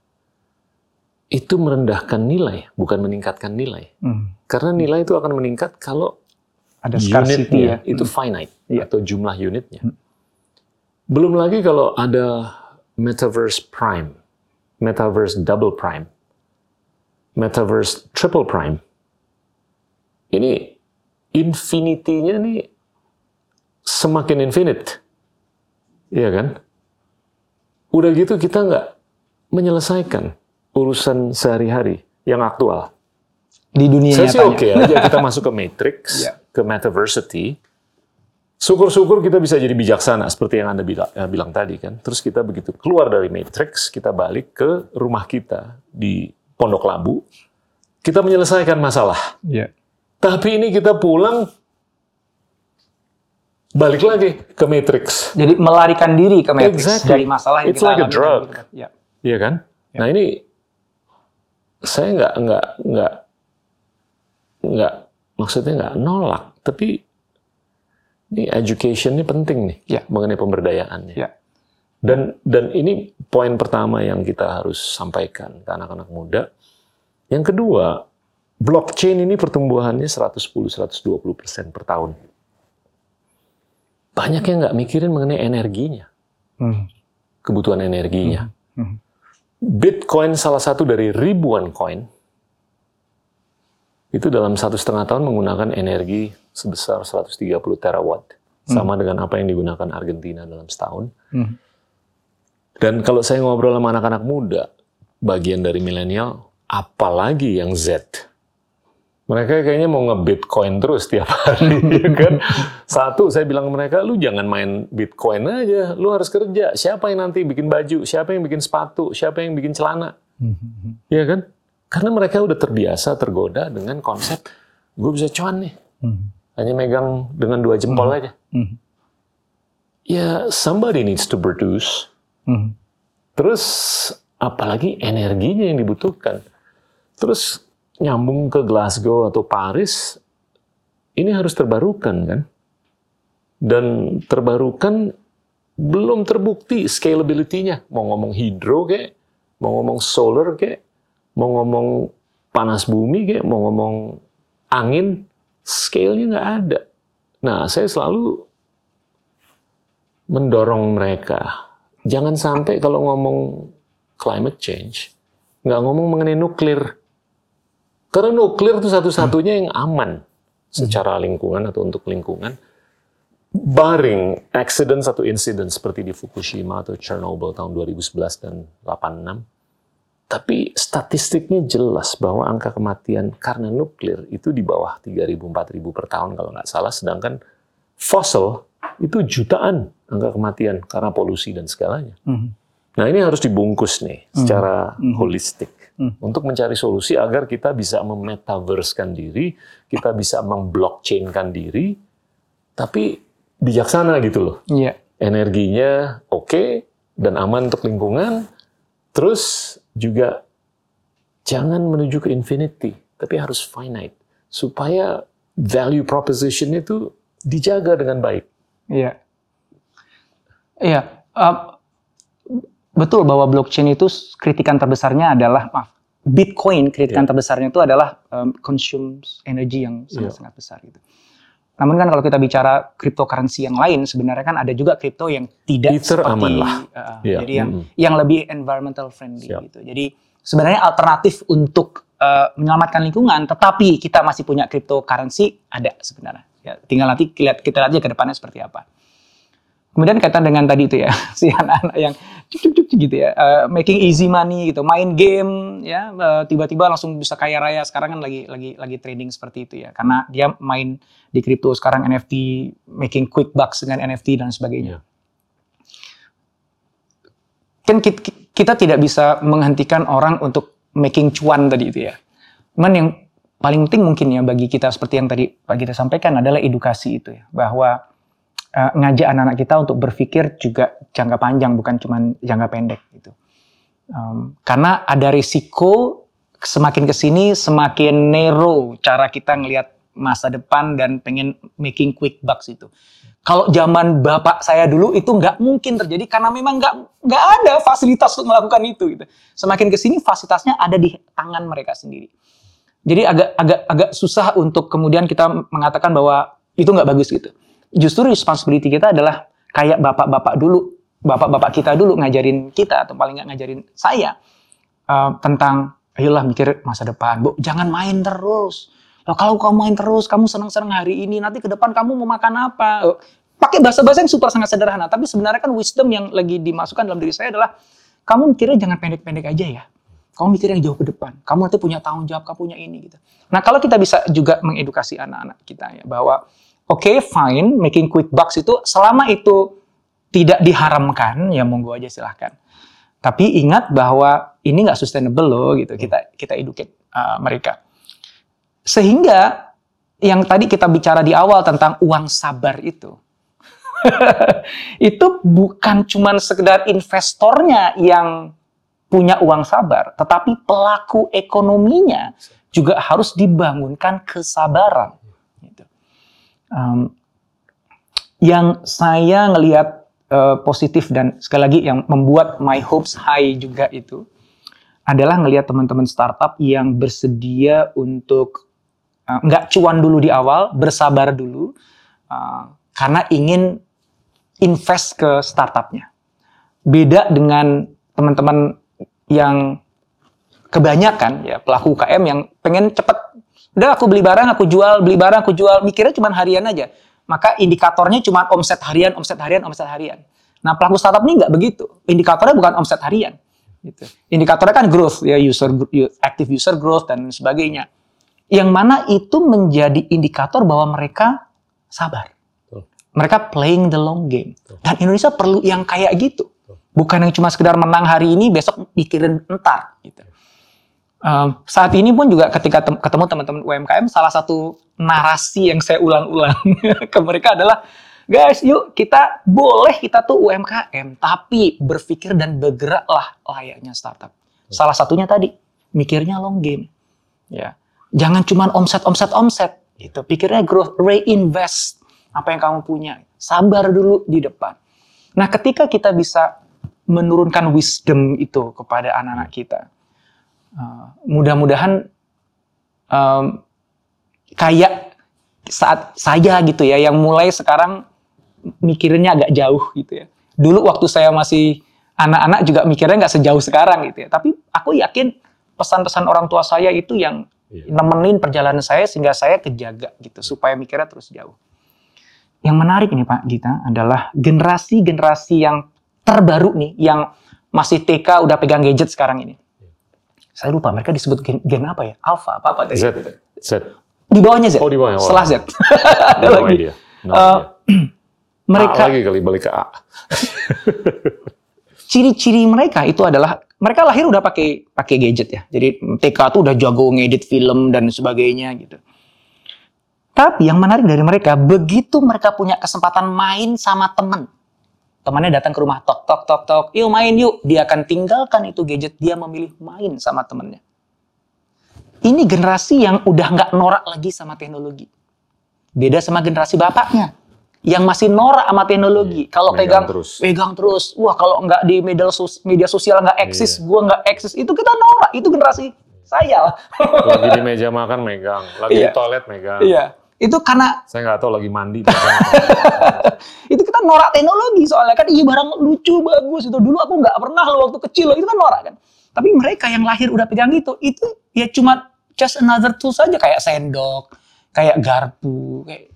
itu merendahkan nilai, bukan meningkatkan nilai. Hmm. Karena nilai itu akan meningkat kalau Ada unitnya ya. itu finite Iya. atau jumlah unitnya. Belum lagi kalau ada metaverse prime, metaverse double prime, metaverse triple prime. Ini infinity-nya nih semakin infinite. Iya kan? Udah gitu kita nggak menyelesaikan urusan sehari-hari yang aktual. Di dunia Saya sih oke aja kita masuk ke Matrix, Iya. ke Metaversity. Syukur-syukur kita bisa jadi bijaksana seperti yang Anda bilang, eh, bilang tadi kan. Terus kita begitu keluar dari Matrix, kita balik ke rumah kita di Pondok Labu. Kita menyelesaikan masalah. Iya. Tapi ini kita pulang balik lagi ke Matrix. Jadi melarikan diri ke Matrix Exactly. dari masalah yang It's kita like a alami. drug. Ya. Iya kan? Nah ini saya nggak nggak nggak nggak maksudnya nggak nolak, tapi ini education ini penting nih Ya. mengenai pemberdayaannya. Ya. Dan dan ini poin pertama yang kita harus sampaikan ke anak-anak muda. Yang kedua, blockchain ini pertumbuhannya 110-120 persen per tahun. Banyak yang nggak mikirin mengenai energinya, Hmm. kebutuhan energinya. Hmm. Bitcoin salah satu dari ribuan koin itu dalam satu setengah tahun menggunakan energi sebesar 130 terawatt, sama dengan apa yang digunakan Argentina dalam setahun. Hmm. Dan kalau saya ngobrol sama anak-anak muda, bagian dari milenial, apalagi yang Z, mereka kayaknya mau nge-bitcoin terus tiap hari, ya kan? Satu, saya bilang ke mereka, lu jangan main bitcoin aja, lu harus kerja. Siapa yang nanti bikin baju, siapa yang bikin sepatu, siapa yang bikin celana, Hmm. ya kan? Karena mereka udah terbiasa, tergoda dengan konsep, gue bisa cuan nih, Hmm. hanya megang dengan dua jempol aja. Hmm. Ya, somebody needs to produce. Hmm. Terus apalagi energinya yang dibutuhkan. Terus nyambung ke Glasgow atau Paris, ini harus terbarukan kan? Dan terbarukan belum terbukti scalability-nya. Mau ngomong hidro kayak, mau ngomong solar kayak, mau ngomong panas bumi kayak, mau ngomong angin, scale-nya nggak ada. Nah, saya selalu mendorong mereka. Jangan sampai kalau ngomong climate change, nggak ngomong mengenai nuklir. Karena nuklir itu satu-satunya yang aman secara lingkungan atau untuk lingkungan. Baring accident satu insiden seperti di Fukushima atau Chernobyl tahun 2011 dan 86. Tapi statistiknya jelas bahwa angka kematian karena nuklir itu di bawah 3.000-4.000 per tahun kalau nggak salah. Sedangkan fossil itu jutaan angka kematian karena polusi dan segalanya. Hmm. Nah ini harus dibungkus nih secara Hmm. holistik Hmm. untuk mencari solusi agar kita bisa memetaversekan diri, kita bisa memblockchainkan diri, tapi bijaksana gitu loh. Iya. Energinya oke dan aman untuk lingkungan, terus juga jangan menuju ke infinity, tapi harus finite supaya value proposition itu dijaga dengan baik. Iya. Iya. uh, betul bahwa blockchain itu kritikan terbesarnya adalah maaf Bitcoin kritikan terbesarnya itu adalah um, consumes energi yang sangat-sangat besar gitu. Namun kan kalau kita bicara cryptocurrency yang lain sebenarnya kan ada juga kripto yang tidak Ether seperti aman lah. uh, Iya, jadi yang mm-mm. yang lebih environmental friendly Siap. gitu. Jadi sebenarnya alternatif untuk uh, menyelamatkan lingkungan tetapi kita masih punya cryptocurrency ada sebenarnya. Ya, tinggal nanti lihat kita lihat aja ke depannya seperti apa. Kemudian kaitan dengan tadi itu ya, si anak-anak yang cuk cuk cuk gitu ya, uh, making easy money gitu, main game ya, uh, tiba-tiba langsung bisa kaya raya. Sekarang kan lagi lagi lagi trading seperti itu ya, karena dia main di kripto sekarang NFT, making quick bucks dengan NFT dan sebagainya. Kan kita, kita tidak bisa menghentikan orang untuk making cuan tadi itu ya. Cuman yang paling penting mungkin ya bagi kita seperti yang tadi Pak kita sampaikan adalah edukasi itu ya, bahwa uh, ngajak anak-anak kita untuk berpikir juga jangka panjang bukan cuma jangka pendek gitu. Um, karena ada risiko semakin ke sini semakin narrow cara kita ngelihat masa depan dan pengen making quick bucks itu. Kalau zaman bapak saya dulu itu nggak mungkin terjadi karena memang nggak nggak ada fasilitas untuk melakukan itu. Gitu. Semakin ke sini fasilitasnya ada di tangan mereka sendiri. Jadi agak agak agak susah untuk kemudian kita mengatakan bahwa itu nggak bagus gitu. Justru responsibility kita adalah kayak bapak-bapak dulu, bapak-bapak kita dulu ngajarin kita atau paling nggak ngajarin saya uh, tentang ayolah mikir masa depan. Bu, jangan main terus. Loh, kalau kamu main terus, kamu senang-senang hari ini, nanti ke depan kamu mau makan apa? Oh, pakai bahasa-bahasa yang super sangat sederhana, tapi sebenarnya kan wisdom yang lagi dimasukkan dalam diri saya adalah kamu mikirnya jangan pendek-pendek aja ya. Kamu mikir yang jauh ke depan. Kamu nanti punya tanggung jawab, kamu punya ini gitu. Nah, kalau kita bisa juga mengedukasi anak-anak kita ya bahwa oke okay, fine making quick bucks itu selama itu tidak diharamkan ya monggo aja silahkan. Tapi ingat bahwa ini nggak sustainable loh gitu. Kita kita educate uh, mereka. Sehingga yang tadi kita bicara di awal tentang uang sabar itu. itu bukan cuma sekedar investornya yang punya uang sabar, tetapi pelaku ekonominya juga harus dibangunkan kesabaran. Um, yang saya ngelihat uh, positif dan sekali lagi yang membuat my hopes high juga itu adalah ngelihat teman-teman startup yang bersedia untuk uh, nggak cuan dulu di awal, bersabar dulu uh, karena ingin invest ke startupnya. Beda dengan teman-teman yang kebanyakan ya pelaku UKM yang pengen cepet, udah aku beli barang, aku jual, beli barang, aku jual, mikirnya cuma harian aja. Maka indikatornya cuma omset harian, omset harian, omset harian. Nah pelaku startup ini nggak begitu. Indikatornya bukan omset harian. Gitu. Indikatornya kan growth ya user active user growth dan sebagainya yang mana itu menjadi indikator bahwa mereka sabar. Mereka playing the long game. Dan Indonesia perlu yang kayak gitu. Bukan yang cuma sekedar menang hari ini, besok mikirin entar. Um, saat ini pun juga ketika tem ketemu teman-teman UMKM, salah satu narasi yang saya ulang-ulang ke mereka adalah, guys, yuk kita boleh kita tuh UMKM, tapi berpikir dan bergeraklah layaknya startup. Salah satunya tadi, mikirnya long game. Ya Jangan cuma omset, omset, omset. Itu pikirnya growth, reinvest apa yang kamu punya. Sabar dulu di depan. Nah, ketika kita bisa menurunkan wisdom itu kepada anak-anak kita, uh, mudah-mudahan um, kayak saat saya gitu ya, yang mulai sekarang mikirnya agak jauh gitu ya. Dulu waktu saya masih anak-anak juga mikirnya nggak sejauh sekarang gitu ya. Tapi aku yakin pesan-pesan orang tua saya itu yang yeah. nemenin perjalanan saya sehingga saya kejaga gitu supaya mikirnya terus jauh. Yang menarik nih Pak Gita adalah generasi-generasi yang terbaru nih yang masih TK udah pegang gadget sekarang ini. Saya lupa mereka disebut gen, gen apa ya? Alpha apa apa tadi? Z. Z. Di bawahnya Z. Oh di bawahnya. Setelah Z. Ada lagi. Dia. No, uh, mereka A lagi kali balik ke A. ciri-ciri mereka itu adalah mereka lahir udah pakai pakai gadget ya. Jadi TK tuh udah jago ngedit film dan sebagainya gitu. Tapi yang menarik dari mereka, begitu mereka punya kesempatan main sama temen, temannya datang ke rumah, tok tok tok tok, yuk main yuk, dia akan tinggalkan itu gadget, dia memilih main sama temennya. Ini generasi yang udah nggak norak lagi sama teknologi. Beda sama generasi bapaknya yang masih norak sama teknologi. Iya, kalau pegang terus. pegang terus, wah kalau nggak di media, sos media sosial nggak eksis, iya. gua nggak eksis, itu kita norak, itu generasi saya lah. lagi di meja makan megang, lagi iya. di toilet megang. Iya. Itu karena saya nggak tahu lagi mandi. itu kita norak teknologi soalnya kan iya barang lucu bagus itu dulu aku nggak pernah lo waktu kecil loh itu kan norak kan. Tapi mereka yang lahir udah pegang itu, itu ya cuma just another tool saja kayak sendok, kayak garpu, kayak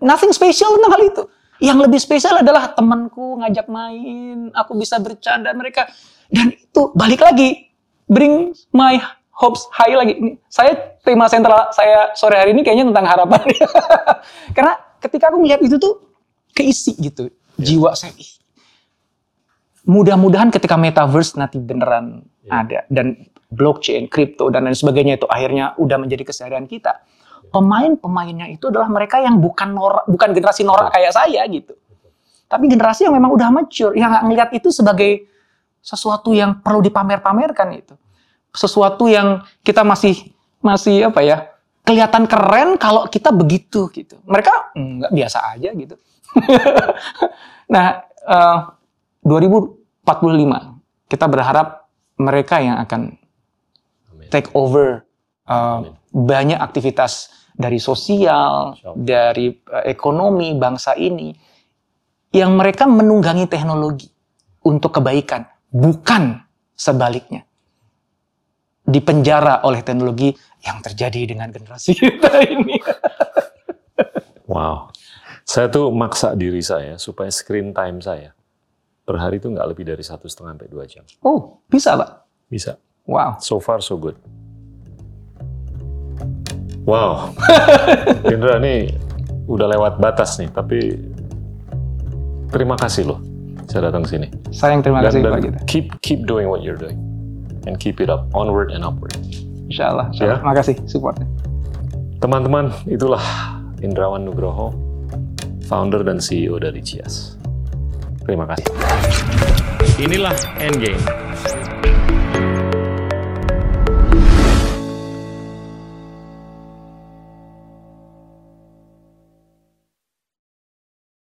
nothing special tentang hal itu. Yang lebih spesial adalah temanku ngajak main, aku bisa bercanda mereka. Dan itu balik lagi, bring my hopes high lagi. Saya tema sentral saya sore hari ini kayaknya tentang harapan. Karena ketika aku melihat itu tuh keisi gitu. Ya. Jiwa saya, mudah-mudahan ketika metaverse nanti beneran ya. ada dan blockchain, crypto dan lain sebagainya itu akhirnya udah menjadi keseharian kita pemain-pemainnya itu adalah mereka yang bukan norak, bukan generasi norak kayak saya gitu. Tapi generasi yang memang udah mature, yang nggak ngelihat itu sebagai sesuatu yang perlu dipamer-pamerkan itu. Sesuatu yang kita masih masih apa ya? kelihatan keren kalau kita begitu gitu. Mereka nggak biasa aja gitu. nah, eh, 2045 kita berharap mereka yang akan Amin. take over uh, Amin. banyak aktivitas dari sosial, dari uh, ekonomi bangsa ini yang mereka menunggangi teknologi untuk kebaikan, bukan sebaliknya. Dipenjara oleh teknologi yang terjadi dengan generasi kita ini. Wow. Saya tuh maksa diri saya supaya screen time saya per hari itu nggak lebih dari satu setengah sampai dua jam. Oh, bisa, Pak. Bisa. Wow. So far so good. Wow. Indra ini udah lewat batas nih, tapi terima kasih loh saya datang sini. Sayang terima Dan, kasih dan Pak kita. keep keep doing what you're doing and keep it up, onward and upward. Insya Allah. Ya. Terima kasih supportnya. Teman-teman, itulah Indrawan Nugroho, founder dan CEO dari Cias. Terima kasih. Inilah Endgame,